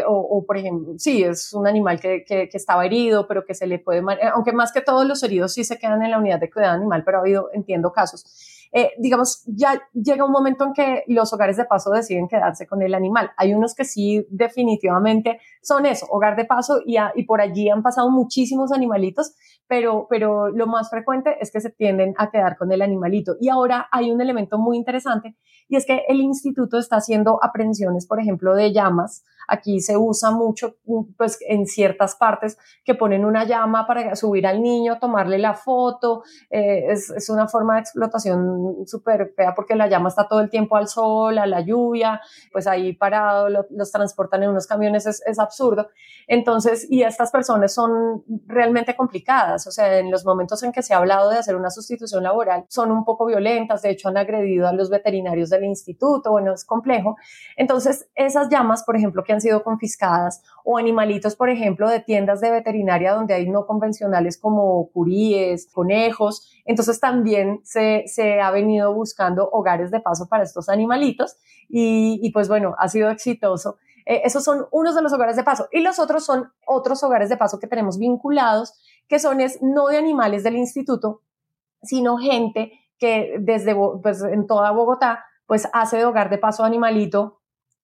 o, por ejemplo, sí, es un animal que, que, que, estaba herido, pero que se le puede, aunque más que todos los heridos sí se quedan en la unidad de cuidado animal, pero ha habido, entiendo, casos eh, digamos, ya llega un momento en que los hogares de paso deciden quedarse con el animal. Hay unos que sí definitivamente son eso, hogar de paso, y, y por allí han pasado muchísimos animalitos, pero, pero lo más frecuente es que se tienden a quedar con el animalito. Y ahora hay un elemento muy interesante y es que el instituto está haciendo aprehensiones, por ejemplo, de llamas. Aquí se usa mucho, pues en ciertas partes que ponen una llama para subir al niño, tomarle la foto. Eh, es, una forma de explotación súper fea porque la llama está todo el tiempo al sol, a la lluvia, pues ahí parado, los transportan en unos camiones, es, es absurdo. Entonces, y estas personas son realmente complicadas. O sea, en los momentos en que se ha hablado de hacer una sustitución laboral, son un poco violentas. De hecho, han agredido a los veterinarios del instituto. Bueno, es complejo. Entonces, esas llamas, por ejemplo, que han sido confiscadas o animalitos, por ejemplo, de tiendas de veterinaria donde hay no convencionales como curíes, conejos. Entonces, también se, se ha venido buscando hogares de paso para estos animalitos y, y pues bueno, ha sido exitoso. Eh, esos son unos de los hogares de paso. Y los otros son otros hogares de paso que tenemos vinculados, que son es, no de animales del instituto, sino gente que desde pues, en toda Bogotá pues hace de hogar de paso animalito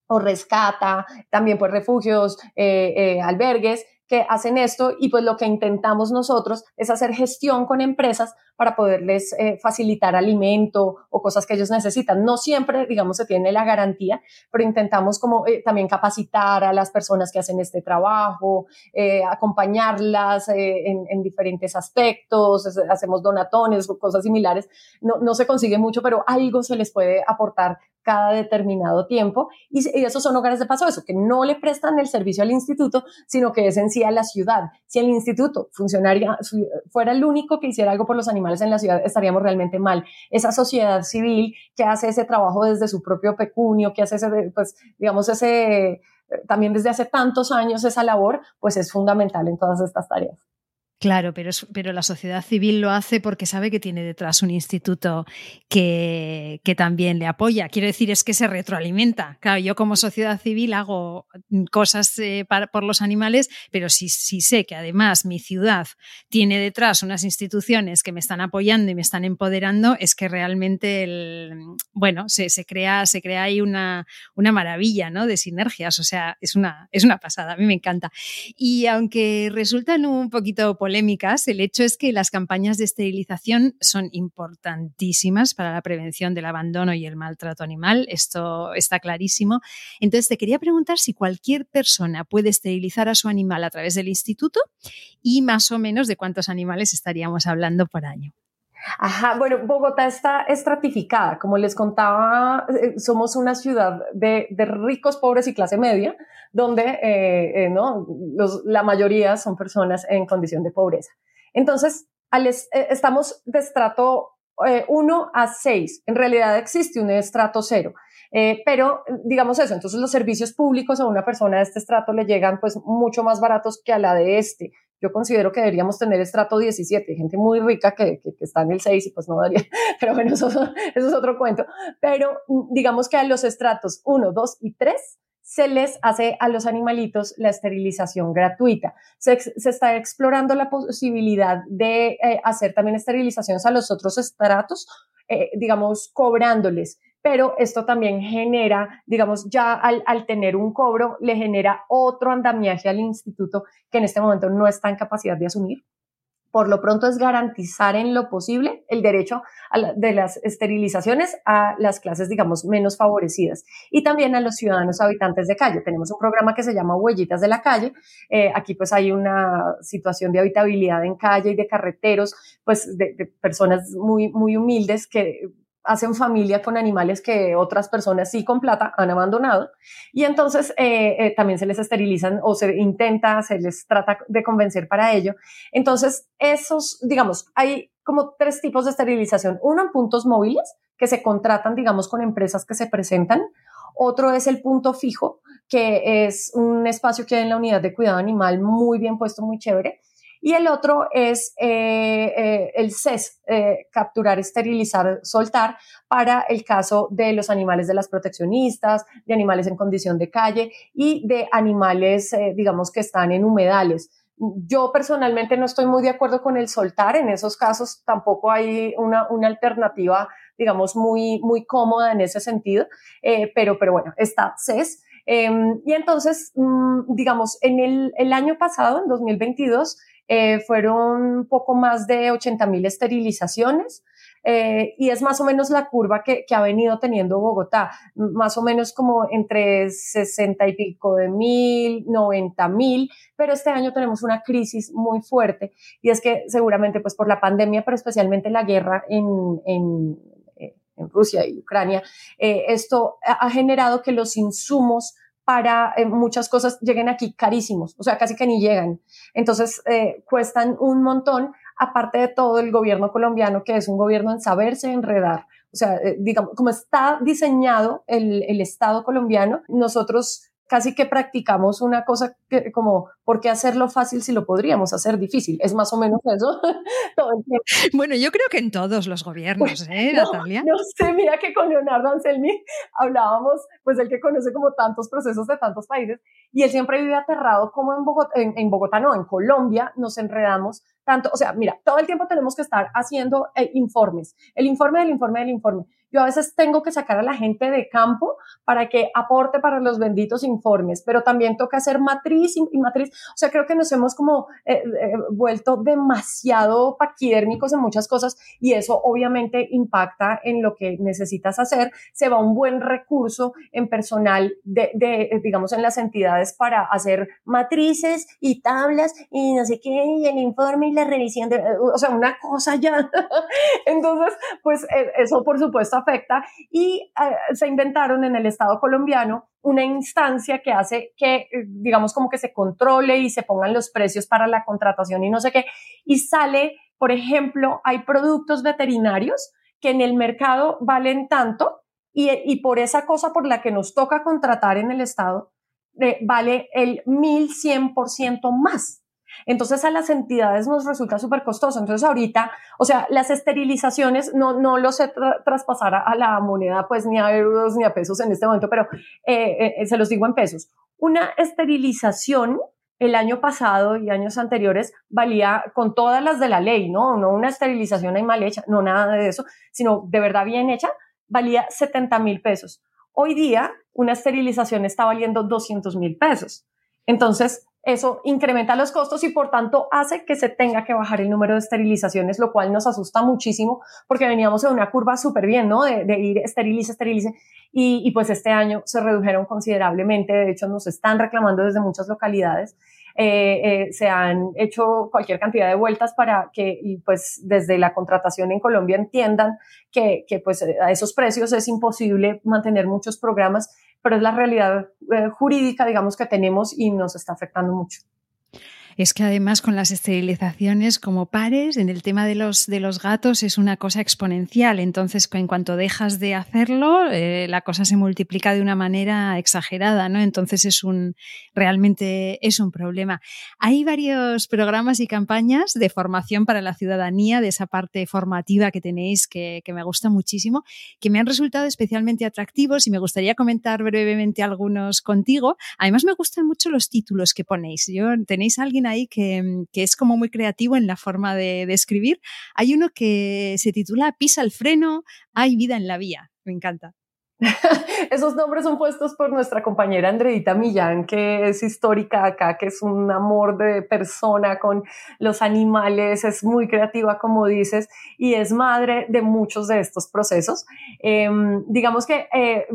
o rescata, también pues refugios, eh, eh, albergues, que hacen esto y pues lo que intentamos nosotros es hacer gestión con empresas para poderles eh, facilitar alimento o cosas que ellos necesitan. No siempre, digamos, se tiene la garantía, pero intentamos como eh, también capacitar a las personas que hacen este trabajo, eh, acompañarlas en, en, diferentes aspectos, hacemos donatones o cosas similares. No, no se consigue mucho, pero algo se les puede aportar cada determinado tiempo. Y, esos son hogares de paso, eso, que no le prestan el servicio al instituto, sino que es en sí a la ciudad. Si el instituto funcionaría, fuera el único que hiciera algo por los animales en la ciudad, estaríamos realmente mal. Esa sociedad civil que hace ese trabajo desde su propio pecunio, que hace ese, pues, digamos, ese, también desde hace tantos años esa labor, pues es fundamental en todas estas tareas. Claro, pero, pero la sociedad civil lo hace porque sabe que tiene detrás un instituto que, que, también le apoya. Quiero decir, es que se retroalimenta. Claro, yo como sociedad civil hago cosas eh, por los animales, pero si, si, sé que además mi ciudad tiene detrás unas instituciones que me están apoyando y me están empoderando, es que realmente bueno, se, se, crea, se crea ahí una, una maravilla ¿no? de sinergias. O sea, es una, es una pasada, a mí me encanta. Y aunque resultan un poquito polémicas, el hecho es que las campañas de esterilización son importantísimas para la prevención del abandono y el maltrato animal. Esto está clarísimo. Entonces, te quería preguntar si cualquier persona puede esterilizar a su animal a través del instituto y más o menos de cuántos animales estaríamos hablando por año. Ajá, bueno, Bogotá está estratificada. Como les contaba, eh, somos una ciudad de, ricos, pobres y clase media, donde eh, eh, ¿no? la mayoría son personas en condición de pobreza. Entonces, estamos de estrato 1 a 6. En realidad existe un estrato 0. pero digamos eso, entonces los servicios públicos a una persona de este estrato le llegan pues mucho más baratos que a la de este. Yo considero que deberíamos tener estrato 17, gente muy rica que, que, está en el 6 y pues no daría, pero bueno, eso, eso es otro cuento. Pero mm, digamos que a los estratos 1, 2 y 3 se les hace a los animalitos la esterilización gratuita. Se, está explorando la posibilidad de eh, hacer también esterilizaciones a los otros estratos, eh, digamos, cobrándoles pero esto también genera, digamos, ya al, al, tener un cobro, le genera otro andamiaje al instituto que en este momento no está en capacidad de asumir. Por lo pronto es garantizar en lo posible el derecho de las esterilizaciones a las clases, digamos, menos favorecidas y también a los ciudadanos habitantes de calle. Tenemos un programa que se llama Huellitas de la Calle. Eh, aquí pues hay una situación de habitabilidad en calle y de carreteros, pues de, de personas muy, muy humildes que hacen familia con animales que otras personas sí con plata han abandonado y entonces eh, eh, también se les esterilizan o se intenta, se les trata de convencer para ello. Entonces, esos, digamos, hay como tres tipos de esterilización. Uno en puntos móviles que se contratan, digamos, con empresas que se presentan. Otro es el punto fijo, que es un espacio que hay en la unidad de cuidado animal muy bien puesto, muy chévere y el otro es eh, eh, el CES, eh, capturar, esterilizar, soltar, para el caso de los animales de las proteccionistas, de animales en condición de calle y de animales, digamos, que están en humedales. Yo personalmente no estoy muy de acuerdo con el soltar, en esos casos tampoco hay una, una alternativa digamos, muy, muy cómoda en ese sentido, eh, pero, pero bueno, está CES. Em, y entonces, mm, digamos, en el, el, año pasado, en 2022, eh, fueron poco más de 80 mil esterilizaciones. Eh, y es más o menos la curva que, ha venido teniendo Bogotá, más o menos como entre 60 y pico de mil, 90 mil, pero este año tenemos una crisis muy fuerte y es que seguramente pues por la pandemia, pero especialmente la guerra en, en, eh, Rusia y Ucrania, esto ha generado que los insumos para eh, muchas cosas lleguen aquí carísimos, o sea, casi que ni llegan. Entonces, eh, cuestan un montón, aparte de todo el gobierno colombiano, que es un gobierno en saberse enredar. O sea, eh, digamos, como está diseñado el, el Estado colombiano, nosotros casi que practicamos una cosa que como, ¿por qué hacerlo fácil si lo podríamos hacer difícil? Es más o menos eso todo el tiempo. Bueno, yo creo que en todos los gobiernos, ¿eh, Natalia? No sé, mira que con Leonardo Anselmi hablábamos, pues el que conoce como tantos procesos de tantos países, y él siempre vive aterrado como en Bogotá, en, Bogotá no, en Colombia nos enredamos tanto, o sea, mira, todo el tiempo tenemos que estar haciendo eh, informes, el informe del informe del informe. Yo a veces tengo que sacar a la gente de campo para que aporte para los benditos informes, pero también toca hacer matriz y, matriz. O sea, creo que nos hemos como eh, eh, vuelto demasiado paquidérmicos en muchas cosas y eso obviamente impacta en lo que necesitas hacer. Se va un buen recurso en personal de, de digamos, en las entidades para hacer matrices y tablas y no sé qué, y el informe y la revisión, de, o sea, una cosa ya. Entonces, pues eh, eso por supuesto afecta y eh, se inventaron en el Estado colombiano una instancia que hace que, eh, digamos, como que se controle y se pongan los precios para la contratación y no sé qué. Y sale, por ejemplo, hay productos veterinarios que en el mercado valen tanto y, y por esa cosa por la que nos toca contratar en el Estado, eh, vale el 1100% más. Entonces a las entidades nos resulta súper costoso. Entonces ahorita, o sea, las esterilizaciones no, no lo sé traspasar a, la moneda, pues ni a euros ni a pesos en este momento, pero eh, eh, se los digo en pesos. Una esterilización el año pasado y años anteriores valía con todas las de la ley, ¿no? No una esterilización ahí mal hecha, no nada de eso, sino de verdad bien hecha, valía 70 mil pesos. Hoy día una esterilización está valiendo 200 mil pesos. Entonces, eso incrementa los costos y por tanto hace que se tenga que bajar el número de esterilizaciones, lo cual nos asusta muchísimo porque veníamos en una curva súper bien, ¿no? De, ir esterilice, esterilice. Y, y, pues este año se redujeron considerablemente. De hecho, nos están reclamando desde muchas localidades. Eh, eh, se han hecho cualquier cantidad de vueltas para que, pues, desde la contratación en Colombia entiendan que, que pues, a esos precios es imposible mantener muchos programas pero es la realidad eh, jurídica, digamos, que tenemos y nos está afectando mucho es que además con las esterilizaciones como pares, en el tema de los, de los gatos es una cosa exponencial. Entonces, en cuanto dejas de hacerlo, eh, la cosa se multiplica de una manera exagerada, ¿no? Entonces es un, realmente es un problema. Hay varios programas y campañas de formación para la ciudadanía, de esa parte formativa que tenéis, que, que me gusta muchísimo, que me han resultado especialmente atractivos y me gustaría comentar brevemente algunos contigo. Además, me gustan mucho los títulos que ponéis. Yo, ¿Tenéis alguien ahí que, es como muy creativo en la forma de, escribir. Hay uno que se titula Pisa el freno, hay vida en la vía. Me encanta. Esos nombres son puestos por nuestra compañera Andreita Millán, que es histórica acá, que es un amor de persona con los animales, es muy creativa, como dices, y es madre de muchos de estos procesos. Em, digamos que eh,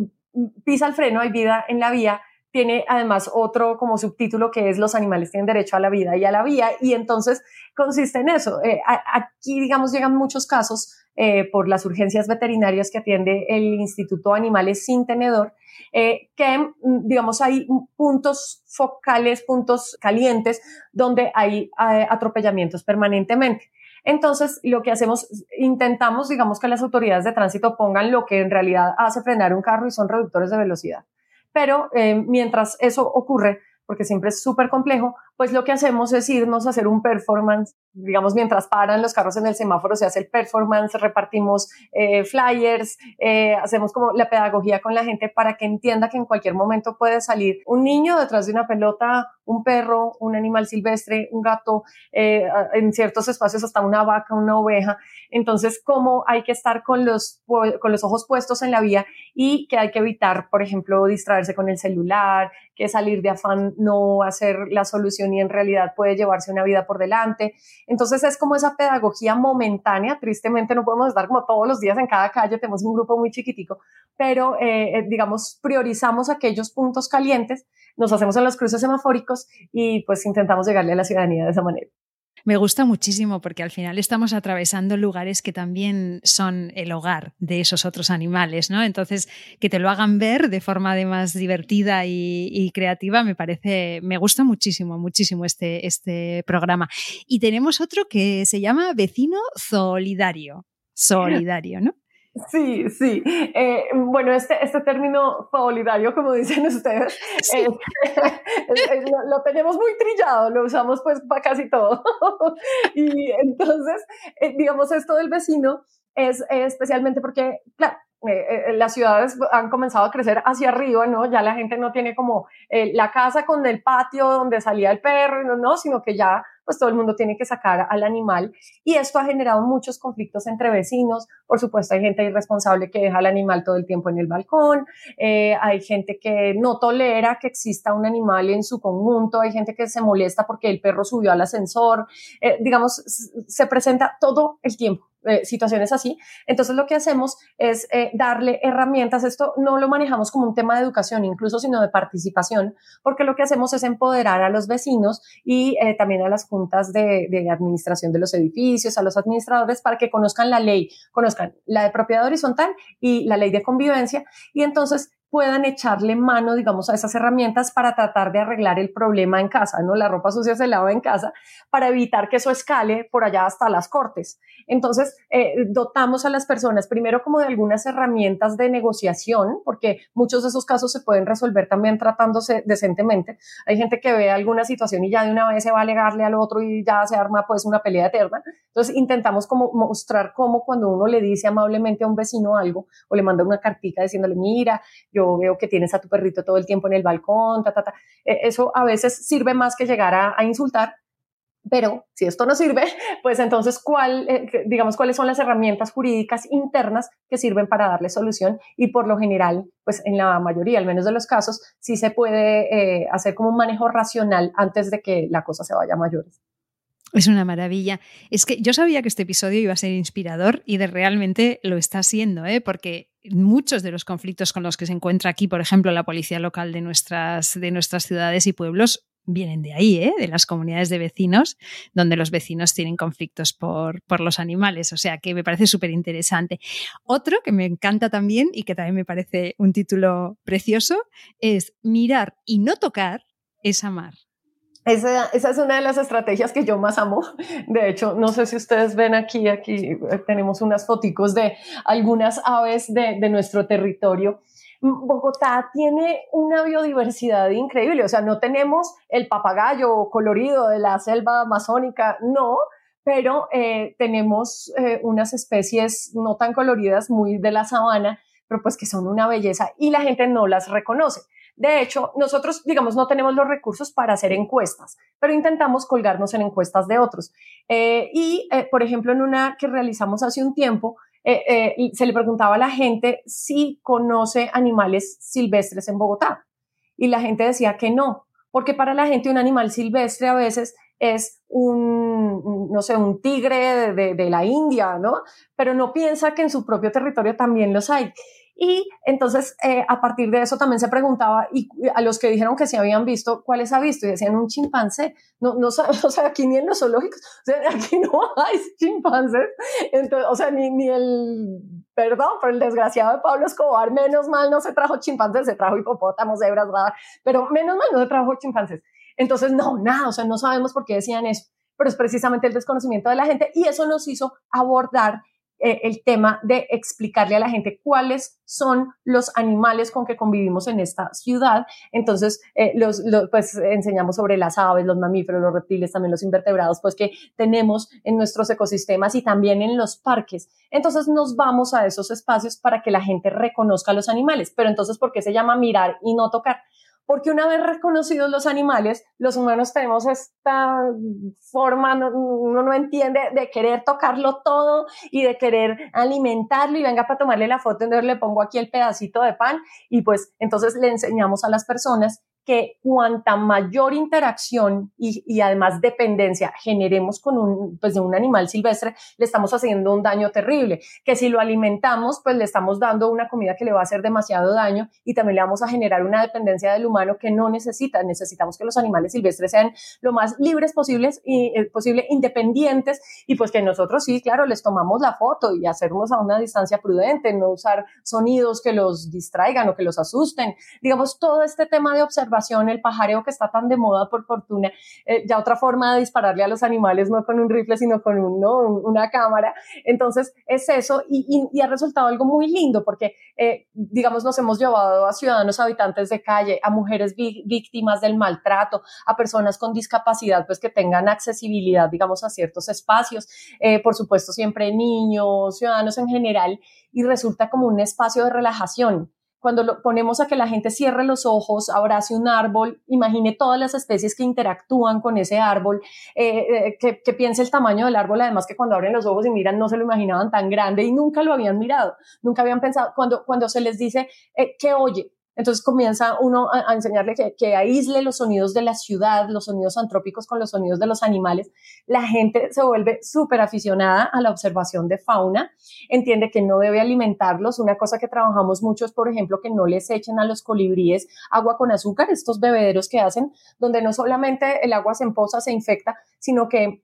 pisa el freno, hay vida en la vía, tiene además otro como subtítulo que es Los animales tienen derecho a la vida y a la vía, y entonces consiste en eso. Eh, aquí, digamos, llegan muchos casos eh, por las urgencias veterinarias que atiende el Instituto Animales Sin Tenedor, eh, que, mm, digamos, hay puntos focales, puntos calientes, donde hay atropellamientos permanentemente. Entonces, lo que hacemos, intentamos, digamos, que las autoridades de tránsito pongan lo que en realidad hace frenar un carro y son reductores de velocidad. Pero eh, mientras eso ocurre, porque siempre es súper complejo, pues lo que hacemos es irnos a hacer un performance, digamos, mientras paran los carros en el semáforo, se hace el performance, repartimos eh, flyers, eh, hacemos como la pedagogía con la gente para que entienda que en cualquier momento puede salir un niño detrás de una pelota, un perro, un animal silvestre, un gato, eh, en ciertos espacios hasta una vaca, una oveja. Entonces, cómo hay que estar con los, con los ojos puestos en la vía y que hay que evitar, por ejemplo, distraerse con el celular, que salir de afán no ser la solución y en realidad puede llevarse una vida por delante. Entonces es como esa pedagogía momentánea, tristemente no podemos estar como todos los días en cada calle, tenemos un grupo muy chiquitico, pero eh, eh, digamos priorizamos aquellos puntos calientes, nos hacemos en los cruces semafóricos y pues intentamos llegarle a la ciudadanía de esa manera. Me gusta muchísimo porque al final estamos atravesando lugares que también son el hogar de esos otros animales, ¿no? Entonces, que te lo hagan ver de forma además divertida y, creativa, me parece, me gusta muchísimo, muchísimo este, este programa. Y tenemos otro que se llama Vecino Solidario. Solidario, ¿no? Sí, sí. Eh, bueno, este, este término solidario, como dicen ustedes, eh, lo, tenemos muy trillado, lo usamos pues para casi todo. y entonces, eh, digamos, esto del vecino es especialmente porque, claro, las ciudades han comenzado a crecer hacia arriba, ¿no? Ya la gente no tiene como la casa con el patio donde salía el perro, no, sino que ya pues todo el mundo tiene que sacar al animal y esto ha generado muchos conflictos entre vecinos. Por supuesto, hay gente irresponsable que deja al animal todo el tiempo en el balcón, eh, hay gente que no tolera que exista un animal en su conjunto, hay gente que se molesta porque el perro subió al ascensor, eh, digamos, se presenta todo el tiempo. Eh, situaciones así. Entonces lo que hacemos es darle herramientas. Esto no lo manejamos como un tema de educación incluso, sino de participación, porque lo que hacemos es empoderar a los vecinos y también a las de, administración de los edificios, a los administradores, para que conozcan la ley, conozcan la de propiedad horizontal y la ley de convivencia, y entonces puedan echarle mano, digamos, a esas herramientas para tratar de arreglar el problema en casa, ¿no? La ropa sucia se lava en casa para evitar que eso escale por allá hasta las cortes. Entonces, eh, dotamos a las personas primero como de algunas herramientas de negociación, porque muchos de esos casos se pueden resolver también tratándose decentemente. Hay gente que ve alguna situación y ya de una vez se va a alegarle al otro y ya se arma pues una pelea eterna. Entonces, intentamos como mostrar cómo cuando uno le dice amablemente a un vecino algo o le manda una cartica diciéndole, mira, yo veo que tienes a tu perrito todo el tiempo en el balcón, ta, ta, ta. E, eso a veces sirve más que llegar a, insultar, pero si esto no sirve, pues entonces, ¿cuál, eh, digamos, cuáles son las herramientas jurídicas internas que sirven para darle solución? Y por lo general, pues en la mayoría, al menos de los casos, sí se puede eh, hacer como un manejo racional antes de que la cosa se vaya a mayores. Es una maravilla. Es que yo sabía que este episodio iba a ser inspirador y de realmente lo está siendo, ¿eh? porque muchos de los conflictos con los que se encuentra aquí, por ejemplo, la policía local de nuestras, de nuestras ciudades y pueblos, vienen de ahí, ¿eh? de las comunidades de vecinos, donde los vecinos tienen conflictos por, por los animales. O sea que me parece súper interesante. Otro que me encanta también y que también me parece un título precioso es Mirar y no tocar es amar. Esa, esa, es una de las estrategias que yo más amo. De hecho, no sé si ustedes ven aquí, aquí eh, tenemos unas foticos de algunas aves de, de nuestro territorio. Bogotá tiene una biodiversidad increíble, o sea, no tenemos el papagayo colorido de la selva amazónica, no, pero eh, tenemos eh, unas especies no tan coloridas, muy de la sabana, pero pues que son una belleza y la gente no las reconoce. De hecho, nosotros, digamos, no tenemos los recursos para hacer encuestas, pero intentamos colgarnos en encuestas de otros. Eh, y, eh, por ejemplo, en una que realizamos hace un tiempo, eh, se le preguntaba a la gente si conoce animales silvestres en Bogotá. Y la gente decía que no, porque para la gente un animal silvestre a veces es un, no sé, un tigre de, de, la India, ¿no? Pero no piensa que en su propio territorio también los hay. Y entonces, eh, a partir de eso también se preguntaba, y a los que dijeron que se habían visto, ¿cuáles ha visto? Y decían un chimpancé. No, no, o sea, aquí ni en los zoológicos, o sea, aquí no hay chimpancés. Entonces, o sea, ni, ni el, perdón, pero el desgraciado de Pablo Escobar, menos mal no se trajo chimpancés, se trajo hipopótamos, cebras, pero menos mal no se trajo chimpancés. Entonces, no, nada, o sea, no sabemos por qué decían eso, pero es precisamente el desconocimiento de la gente y eso nos hizo abordar eh, el tema de explicarle a la gente cuáles son los animales con que convivimos en esta ciudad. Entonces, eh, los, pues enseñamos sobre las aves, los mamíferos, los reptiles, también los invertebrados, pues que tenemos en nuestros ecosistemas y también en los parques. Entonces, nos vamos a esos espacios para que la gente reconozca a los animales. Pero entonces, ¿por qué se llama mirar y no tocar? Porque una vez reconocidos los animales, los humanos tenemos esta forma, uno no entiende, de querer tocarlo todo y de querer alimentarlo. Y venga para tomarle la foto, entonces le pongo aquí el pedacito de pan y pues entonces le enseñamos a las personas que cuanta mayor interacción y, y, además dependencia generemos con un, pues de un animal silvestre, le estamos haciendo un daño terrible. Que si lo alimentamos, pues le estamos dando una comida que le va a hacer demasiado daño y también le vamos a generar una dependencia del humano que no necesita. Necesitamos que los animales silvestres sean lo más libres posibles y eh, posible independientes y pues que nosotros sí, claro, les tomamos la foto y hacernos a una distancia prudente, no usar sonidos que los distraigan o que los asusten. Digamos, todo este tema de observación el pajareo que está tan de moda por fortuna, eh, ya otra forma de dispararle a los animales, no con un rifle, sino con una cámara. Entonces, es eso y, y, ha resultado algo muy lindo porque, eh, digamos, nos hemos llevado a ciudadanos habitantes de calle, a mujeres víctimas del maltrato, a personas con discapacidad, pues que tengan accesibilidad, digamos, a ciertos espacios, eh, por supuesto, siempre niños, ciudadanos en general, y resulta como un espacio de relajación cuando lo ponemos a que la gente cierre los ojos, abrace un árbol, imagine todas las especies que interactúan con ese árbol, eh, eh, que, que, piense el tamaño del árbol, además que cuando abren los ojos y miran no se lo imaginaban tan grande y nunca lo habían mirado, nunca habían pensado, cuando, cuando se les dice eh, que oye, entonces comienza uno a, enseñarle que, aísle los sonidos de la ciudad, los sonidos antrópicos con los sonidos de los animales. La gente se vuelve súper aficionada a la observación de fauna, entiende que no debe alimentarlos. Una cosa que trabajamos mucho es, por ejemplo, que no les echen a los colibríes agua con azúcar, estos bebederos que hacen, donde no solamente el agua se empoza, se infecta, sino que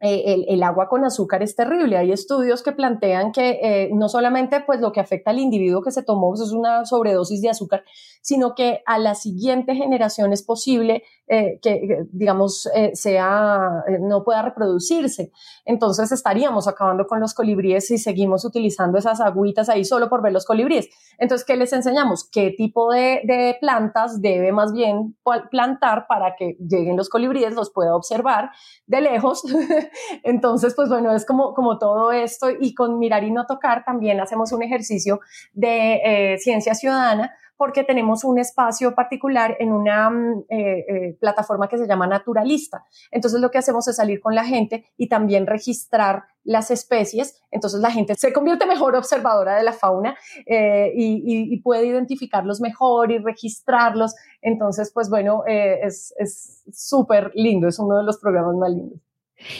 eh, el, agua con azúcar es terrible. Hay estudios que plantean que eh, no solamente pues lo que afecta al individuo que se tomó pues, es una sobredosis de azúcar, sino que a la siguiente generación es posible eh, que, digamos, sea, no pueda reproducirse. Entonces estaríamos acabando con los colibríes si seguimos utilizando esas agüitas ahí solo por ver los colibríes. Entonces, ¿qué les enseñamos? ¿Qué tipo de, de plantas debe más bien plantar para que lleguen los colibríes, los pueda observar de lejos? Entonces, pues bueno, es como, como todo esto y con mirar y no tocar también hacemos un ejercicio de eh, ciencia ciudadana porque tenemos un espacio particular en una mm, eh, eh, plataforma que se llama Naturalista. Entonces lo que hacemos es salir con la gente y también registrar las especies. Entonces la gente se convierte mejor observadora de la fauna y, puede identificarlos mejor y registrarlos. Entonces, pues bueno, es súper lindo, es uno de los programas más lindos.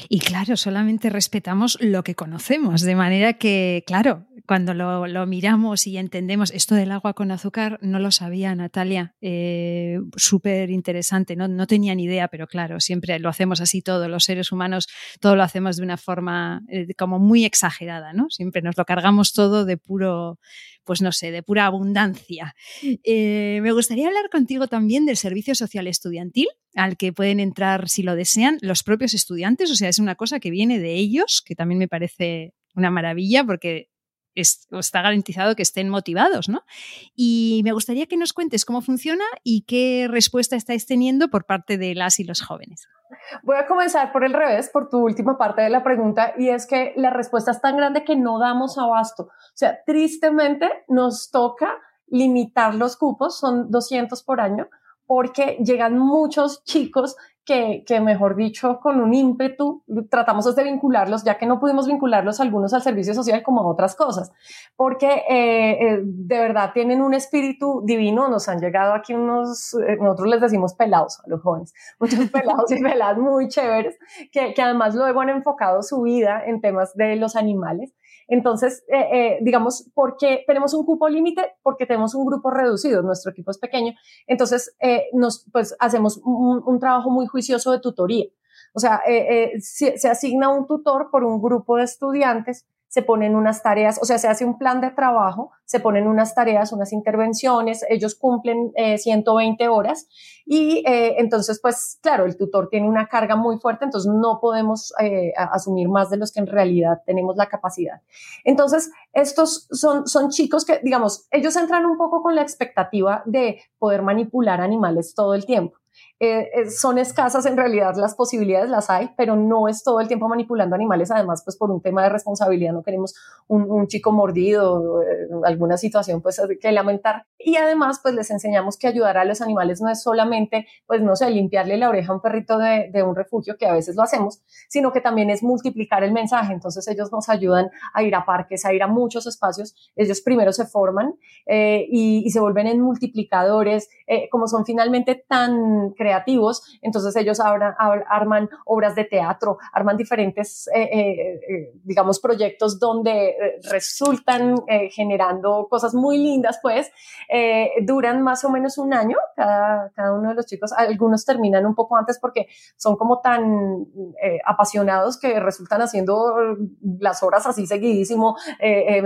Y claro, solamente respetamos lo que conocemos, de manera que, claro, cuando lo, miramos y entendemos esto del agua con azúcar, no lo sabía Natalia, eh, súper interesante, ¿no? no tenía ni idea, pero claro, siempre lo hacemos así todos los seres humanos, todo lo hacemos de una forma eh, como muy exagerada, ¿no? Siempre nos lo cargamos todo de puro, pues no sé, de pura abundancia. Eh, me gustaría hablar contigo también del servicio social estudiantil, al que pueden entrar, si lo desean, los propios estudiantes. O sea, es una cosa que viene de ellos, que también me parece una maravilla porque está garantizado que estén motivados, ¿no? Y me gustaría que nos cuentes cómo funciona y qué respuesta estáis teniendo por parte de las y los jóvenes. Voy a comenzar por el revés, por tu última parte de la pregunta, y es que la respuesta es tan grande que no damos abasto. O sea, tristemente nos toca limitar los cupos, son 200 por año, porque llegan muchos chicos que, que, mejor dicho, con un ímpetu tratamos de vincularlos, ya que no pudimos vincularlos algunos al servicio social como a otras cosas, porque eh, eh, de verdad tienen un espíritu divino, nos han llegado aquí unos, eh, nosotros les decimos pelados a los jóvenes, muchos pelados y peladas muy chéveres, que, que además luego han enfocado su vida en temas de los animales entonces, eh, eh, digamos, ¿por qué tenemos un cupo límite? Porque tenemos un grupo reducido, nuestro equipo es pequeño. Entonces, eh, nos, pues, hacemos un, trabajo muy juicioso de tutoría. O sea, se, se asigna un tutor por un grupo de estudiantes se ponen unas tareas, o sea, se hace un plan de trabajo, se ponen unas tareas, unas intervenciones, ellos cumplen 120 horas y entonces, pues claro, el tutor tiene una carga muy fuerte, entonces no podemos asumir más de los que en realidad tenemos la capacidad. Entonces, estos son, son chicos que, digamos, ellos entran un poco con la expectativa de poder manipular animales todo el tiempo. Eh, eh, son escasas en realidad las posibilidades, las hay, pero no es todo el tiempo manipulando animales, además pues por un tema de responsabilidad no queremos un, chico mordido, eh, alguna situación pues que lamentar. Y además pues les enseñamos que ayudar a los animales no es solamente pues no sé, limpiarle la oreja a un perrito de, de un refugio, que a veces lo hacemos, sino que también es multiplicar el mensaje. Entonces ellos nos ayudan a ir a parques, a ir a muchos espacios. Ellos primero se forman y, y, se vuelven en multiplicadores, como son finalmente tan creativos, entonces ellos arman obras de teatro, arman diferentes, eh, eh, eh, digamos, proyectos donde resultan generando cosas muy lindas, pues duran más o menos un año cada, cada, uno de los chicos, algunos terminan un poco antes porque son como tan apasionados que resultan haciendo las horas así seguidísimo,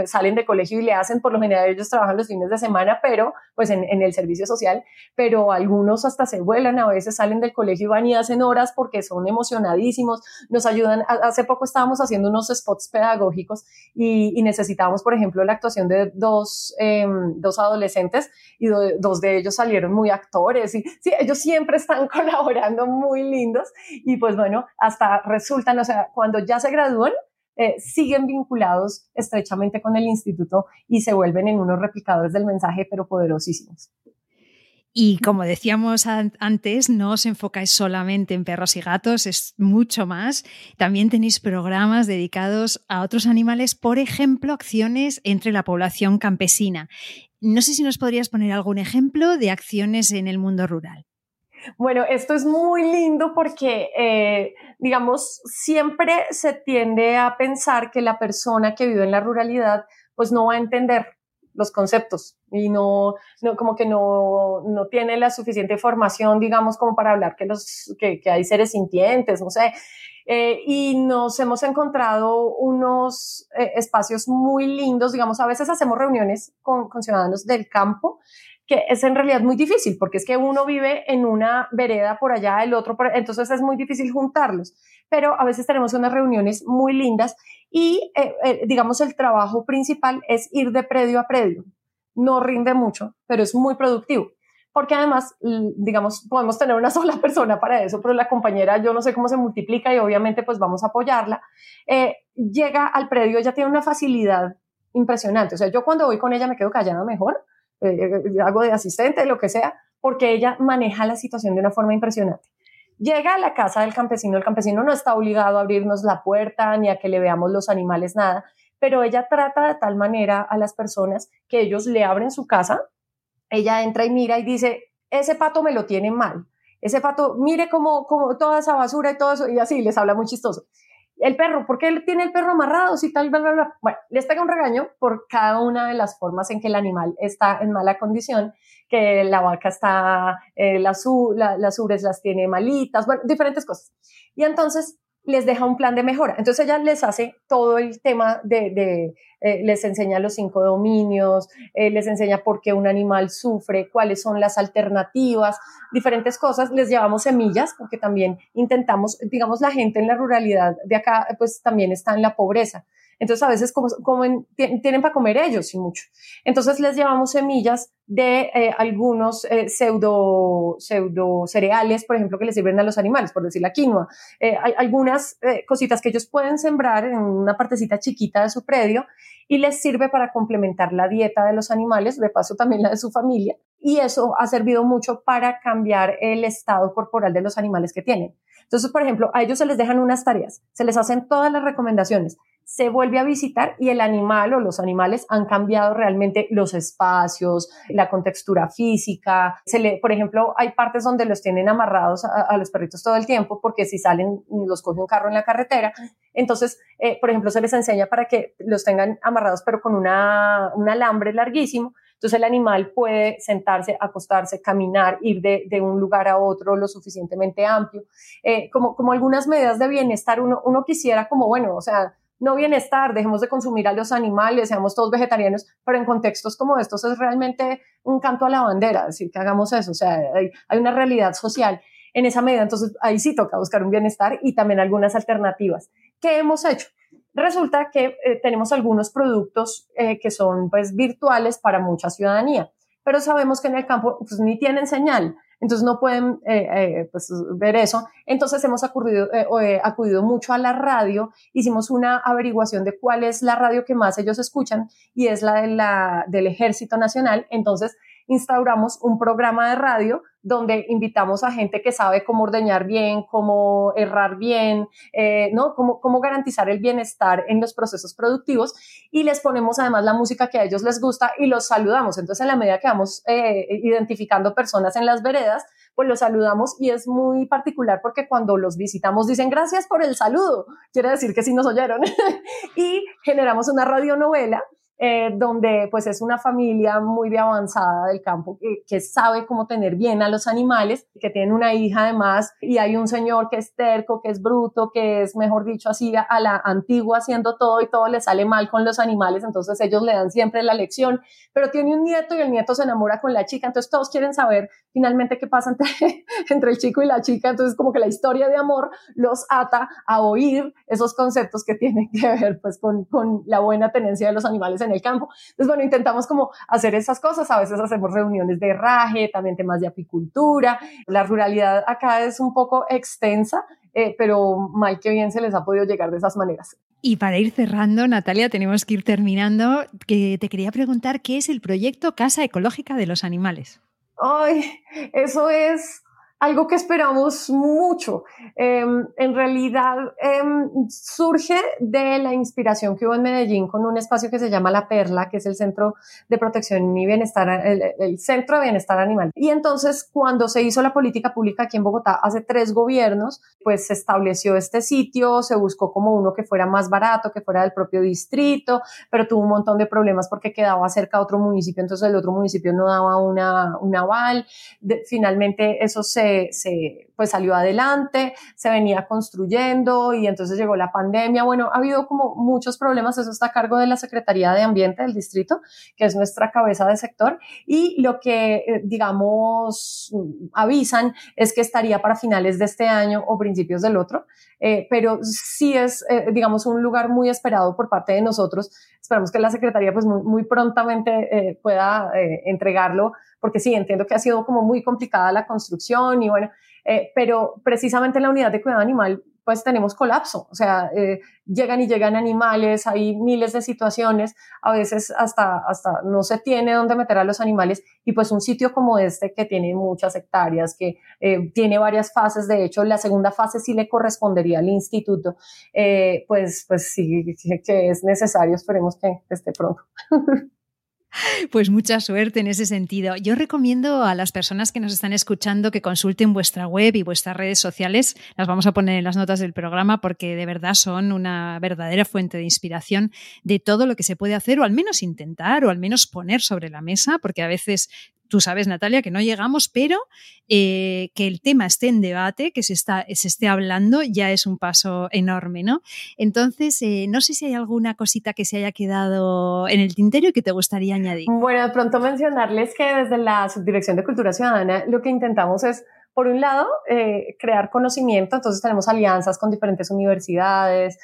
salen de colegio y le hacen, por lo general ellos trabajan los fines de semana, pero pues en, en el servicio social, pero algunos hasta se vuelan a veces salen del colegio y van y hacen horas porque son emocionadísimos, nos ayudan. Hace poco estábamos haciendo unos spots pedagógicos y, necesitábamos, por ejemplo, la actuación de dos, em, dos adolescentes y dos de ellos salieron muy actores y sí, ellos siempre están colaborando muy lindos y pues bueno, hasta resultan, o sea, cuando ya se gradúan, eh, siguen vinculados estrechamente con el instituto y se vuelven en unos replicadores del mensaje, pero poderosísimos. Y como decíamos antes, no os enfocáis solamente en perros y gatos, es mucho más. También tenéis programas dedicados a otros animales, por ejemplo, acciones entre la población campesina. No sé si nos podrías poner algún ejemplo de acciones en el mundo rural. Bueno, esto es muy lindo porque, eh, digamos, siempre se tiende a pensar que la persona que vive en la ruralidad pues no va a entender los conceptos y no, no como que no, no, tiene la suficiente formación, digamos, como para hablar que, los, que, hay seres sintientes, no sé. Eh, y nos hemos encontrado unos eh, espacios muy lindos, digamos, a veces hacemos reuniones con ciudadanos del campo que es en realidad muy difícil, porque es que uno vive en una vereda por allá, el otro, por, entonces es muy difícil juntarlos. Pero a veces tenemos unas reuniones muy lindas y, eh, eh, digamos, el trabajo principal es ir de predio a predio. No rinde mucho, pero es muy productivo. Porque además, digamos, podemos tener una sola persona para eso, pero la compañera, yo no sé cómo se multiplica y obviamente pues vamos a apoyarla. Eh, llega al predio, ella tiene una facilidad impresionante. O sea, yo cuando voy con ella me quedo callada mejor hago de asistente, lo que sea, porque ella maneja la situación de una forma impresionante. Llega a la casa del campesino, el campesino no está obligado a abrirnos la puerta ni a que le veamos los animales, nada, pero ella trata de tal manera a las personas que ellos le abren su casa, ella entra y mira y dice, ese pato me lo tiene mal, ese pato, mire cómo, cómo toda esa basura y todo eso, y así les habla muy chistoso el perro, ¿por qué tiene el perro amarrado? Si tal, bla, bla, bla. Bueno, les pega un regaño por cada una de las formas en que el animal está en mala condición, que la vaca está, eh, las, las ubres las tiene malitas, bueno, diferentes cosas. Y entonces les deja un plan de mejora. Entonces ella les hace todo el tema de, eh, les enseña los cinco dominios, eh, les enseña por qué un animal sufre, cuáles son las alternativas, diferentes cosas. Les llevamos semillas porque también intentamos, digamos, la gente en la ruralidad de acá, pues también está en la pobreza. Entonces a veces como, tienen para comer ellos y mucho. Entonces les llevamos semillas de eh, algunos eh, pseudo, pseudo cereales, por ejemplo, que les sirven a los animales, por decir la quinoa. Eh, hay algunas cositas que ellos pueden sembrar en una partecita chiquita de su predio y les sirve para complementar la dieta de los animales, de paso también la de su familia. Y eso ha servido mucho para cambiar el estado corporal de los animales que tienen. Entonces, por ejemplo, a ellos se les dejan unas tareas, se les hacen todas las recomendaciones, se vuelve a visitar y el animal o los animales han cambiado realmente los espacios, la contextura física. Se le, por ejemplo, hay partes donde los tienen amarrados a, los perritos todo el tiempo porque si salen los coge un carro en la carretera. Entonces, eh, por ejemplo, se les enseña para que los tengan amarrados pero con una, un alambre larguísimo. Entonces el animal puede sentarse, acostarse, caminar, ir de, de un lugar a otro lo suficientemente amplio. Eh, como, como algunas medidas de bienestar, uno, uno quisiera como, bueno, o sea, no bienestar, dejemos de consumir a los animales, seamos todos vegetarianos, pero en contextos como estos es realmente un canto a la bandera, decir que hagamos eso, o sea, hay, una realidad social en esa medida, entonces ahí sí toca buscar un bienestar y también algunas alternativas. ¿Qué hemos hecho? Resulta que eh, tenemos algunos productos eh, que son pues virtuales para mucha ciudadanía, pero sabemos que en el campo pues, ni tienen señal entonces no pueden eh, eh, pues, ver eso. Entonces hemos acudido, eh, acudido mucho a la radio, hicimos una averiguación de cuál es la radio que más ellos escuchan y es la, de la del Ejército Nacional. Entonces instauramos un programa de radio donde invitamos a gente que sabe cómo ordeñar bien, cómo errar bien, eh, ¿no? Cómo, cómo garantizar el bienestar en los procesos productivos y les ponemos además la música que a ellos les gusta y los saludamos. Entonces, en la medida que vamos eh, identificando personas en las veredas, pues los saludamos y es muy particular porque cuando los visitamos dicen gracias por el saludo, quiere decir que sí nos oyeron y generamos una radionovela eh, donde pues es una familia muy avanzada del campo que, que, sabe cómo tener bien a los animales, que tiene una hija además y hay un señor que es terco, que es bruto, que es mejor dicho así a la antigua haciendo todo y todo le sale mal con los animales, entonces ellos le dan siempre la lección, pero tiene un nieto y el nieto se enamora con la chica, entonces todos quieren saber finalmente qué pasa entre, entre el chico y la chica, entonces como que la historia de amor los ata a oír esos conceptos que tienen que ver pues con, con la buena tenencia de los animales el campo. Entonces, bueno, intentamos como hacer esas cosas. A veces hacemos reuniones de raje, también temas de apicultura. La ruralidad acá es un poco extensa, eh, pero mal que bien se les ha podido llegar de esas maneras. Y para ir cerrando, Natalia, tenemos que ir terminando. Que te quería preguntar qué es el proyecto Casa Ecológica de los Animales. Ay, eso es algo que esperamos mucho. Em, en realidad em, surge de la inspiración que hubo en Medellín con un espacio que se llama La Perla, que es el Centro de Protección y Bienestar, el, Centro de Bienestar Animal. Y entonces, cuando se hizo la política pública aquí en Bogotá, hace tres gobiernos, pues se estableció este sitio, se buscó como uno que fuera más barato, que fuera del propio distrito, pero tuvo un montón de problemas porque quedaba cerca a otro municipio, entonces el otro municipio no daba una, un aval. finalmente, eso se se, pues salió adelante, se venía construyendo y entonces llegó la pandemia. Bueno, ha habido como muchos problemas, eso está a cargo de la Secretaría de Ambiente del distrito, que es nuestra cabeza de sector, y lo que, eh, digamos, avisan es que estaría para finales de este año o principios del otro, eh, pero sí es, eh, digamos, un lugar muy esperado por parte de nosotros. Esperamos que la Secretaría pues muy, muy prontamente pueda entregarlo porque sí, entiendo que ha sido como muy complicada la construcción y bueno, eh, pero precisamente en la unidad de cuidado animal pues tenemos colapso, o sea, eh, llegan y llegan animales, hay miles de situaciones, a veces hasta, hasta no se tiene dónde meter a los animales y pues un sitio como este que tiene muchas hectáreas, que eh, tiene varias fases, de hecho la segunda fase sí le correspondería al instituto, pues, pues sí que es necesario, esperemos que esté pronto. Pues mucha suerte en ese sentido. Yo recomiendo a las personas que nos están escuchando que consulten vuestra web y vuestras redes sociales. Las vamos a poner en las notas del programa porque de verdad son una verdadera fuente de inspiración de todo lo que se puede hacer o al menos intentar o al menos poner sobre la mesa, porque a veces tú sabes, Natalia, que no llegamos, pero eh, que el tema esté en debate, que se, está, se esté hablando, ya es un paso enorme, ¿no? Entonces, eh, no sé si hay alguna cosita que se haya quedado en el tintero y que te gustaría añadir. Bueno, de pronto mencionarles que desde la Subdirección de Cultura Ciudadana lo que intentamos es por un lado, eh, crear conocimiento, entonces tenemos alianzas con diferentes universidades,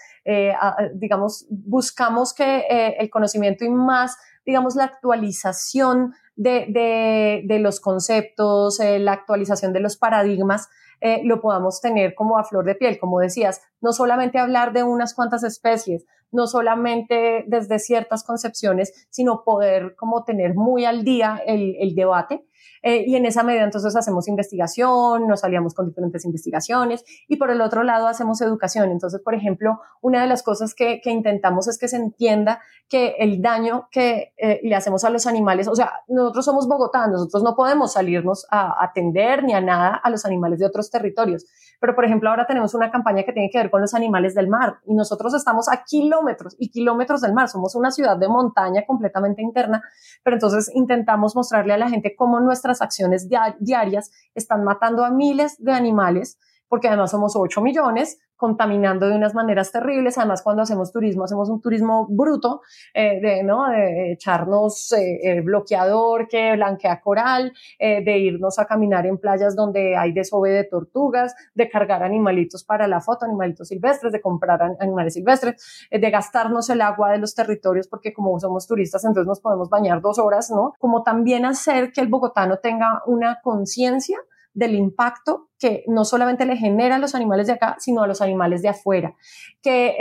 digamos, buscamos que el conocimiento y más, digamos, la actualización de, de, los conceptos, eh, la actualización de los paradigmas, eh, lo podamos tener como a flor de piel, como decías, no solamente hablar de unas cuantas especies, no solamente desde ciertas concepciones, sino poder como tener muy al día el, debate eh, y en esa medida entonces hacemos investigación, nos aliamos con diferentes investigaciones y por el otro lado hacemos educación. Entonces, por ejemplo, una de las cosas que, intentamos es que se entienda que el daño que eh, le hacemos a los animales, o sea, nosotros somos Bogotá, nosotros no podemos salirnos a atender ni a nada a los animales de otros territorios. Pero, por ejemplo, ahora tenemos una campaña que tiene que ver con los animales del mar y nosotros estamos a kilómetros y kilómetros del mar. Somos una ciudad de montaña completamente interna, pero entonces intentamos mostrarle a la gente cómo nuestras acciones diarias están matando a miles de animales porque además somos 8 millones, contaminando de unas maneras terribles. Además, cuando hacemos turismo, hacemos un turismo bruto, eh, de, ¿no? de echarnos eh, bloqueador que blanquea coral, eh, de irnos a caminar en playas donde hay desove de tortugas, de cargar animalitos para la foto, animalitos silvestres, de comprar animales silvestres, de gastarnos el agua de los territorios, porque como somos turistas, entonces nos podemos bañar dos horas, ¿no? Como también hacer que el bogotano tenga una conciencia del impacto que no solamente le genera a los animales de acá, sino a los animales de afuera. Que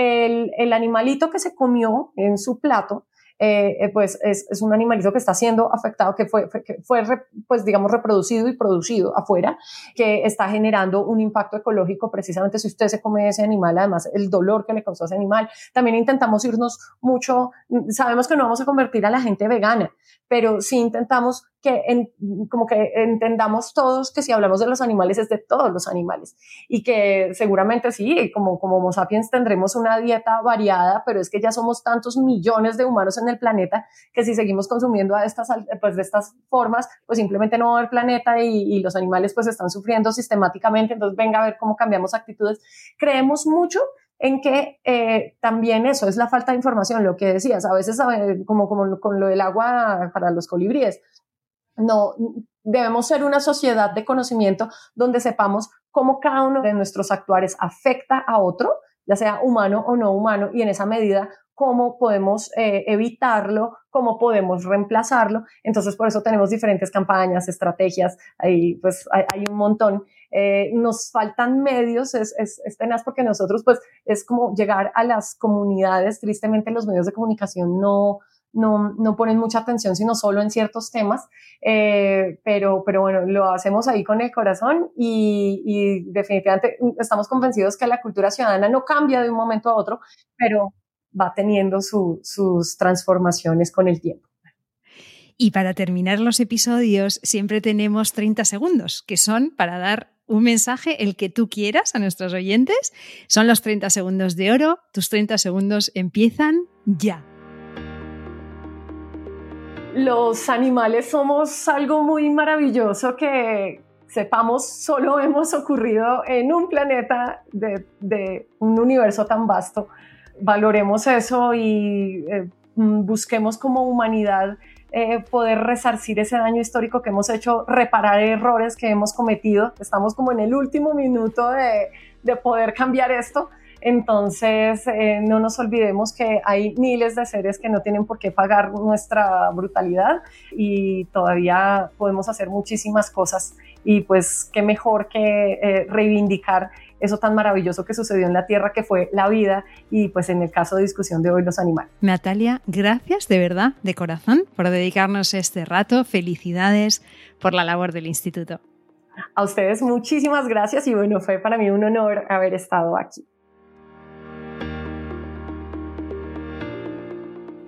el, animalito que se comió en su plato eh, eh, pues es, un animalito que está siendo afectado, que fue, que fue pues digamos, reproducido y producido afuera, que está generando un impacto ecológico precisamente si usted se come ese animal, además el dolor que le causó ese animal. También intentamos irnos mucho, sabemos que no vamos a convertir a la gente vegana, pero sí intentamos que en, como que entendamos todos que si hablamos de los animales es de todos los animales y que seguramente sí, como, como Homo sapiens tendremos una dieta variada, pero es que ya somos tantos millones de humanos en el planeta que si seguimos consumiendo a estas, pues de estas formas, pues simplemente no va a haber planeta y, y los animales pues están sufriendo sistemáticamente, entonces venga a ver cómo cambiamos actitudes. Creemos mucho en que eh, también eso es la falta de información, lo que decías, a veces como, como con lo del agua para los colibríes, no, debemos ser una sociedad de conocimiento donde sepamos cómo cada uno de nuestros actuares afecta a otro, ya sea humano o no humano, y en esa medida cómo podemos eh, evitarlo, cómo podemos reemplazarlo. Entonces, por eso tenemos diferentes campañas, estrategias, ahí pues hay, un montón. Eh, nos faltan medios, es, es, es, tenaz porque nosotros pues es como llegar a las comunidades, tristemente los medios de comunicación no, no, no ponen mucha atención, sino solo en ciertos temas, eh, pero, pero bueno, lo hacemos ahí con el corazón y, y, definitivamente estamos convencidos que la cultura ciudadana no cambia de un momento a otro, pero va teniendo sus transformaciones con el tiempo. Y para terminar los episodios siempre tenemos 30 segundos, que son para dar un mensaje, el que tú quieras a nuestros oyentes. Son los 30 segundos de oro. Tus 30 segundos empiezan ya los animales somos algo muy maravilloso que sepamos solo hemos ocurrido en un planeta de, un universo tan vasto. Valoremos eso y eh, busquemos como humanidad eh, poder resarcir ese daño histórico que hemos hecho, reparar errores que hemos cometido. Estamos como en el último minuto de poder cambiar esto entonces, eh, no nos olvidemos que hay miles de seres que no tienen por qué pagar nuestra brutalidad y todavía podemos hacer muchísimas cosas y pues qué mejor que eh, reivindicar eso tan maravilloso que sucedió en la Tierra, que fue la vida y pues en el caso de discusión de hoy los animales. Natalia, gracias de verdad, de corazón, por dedicarnos este rato. Felicidades por la labor del instituto. A ustedes muchísimas gracias y bueno, fue para mí un honor haber estado aquí.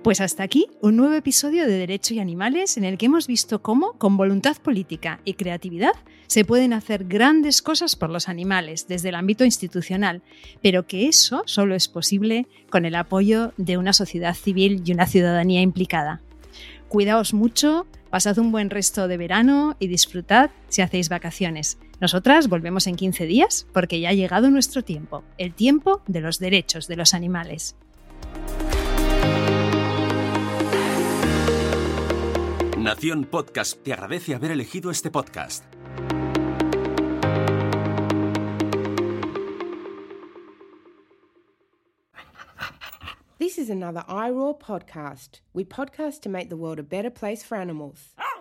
Pues hasta aquí un nuevo episodio de Derecho y Animales en el que hemos visto cómo, con voluntad política y creatividad, se pueden hacer grandes cosas por los animales desde el ámbito institucional, pero que eso solo es posible con el apoyo de una sociedad civil y una ciudadanía implicada. Cuidaos mucho, pasad un buen resto de verano y disfrutad si hacéis vacaciones. Nosotras volvemos en 15 días porque ya ha llegado nuestro tiempo, el tiempo de los derechos de los animales. Nación Podcast te agradece haber elegido este podcast. This is another iRaw podcast. We podcast to make the world a better place for animals. Ah!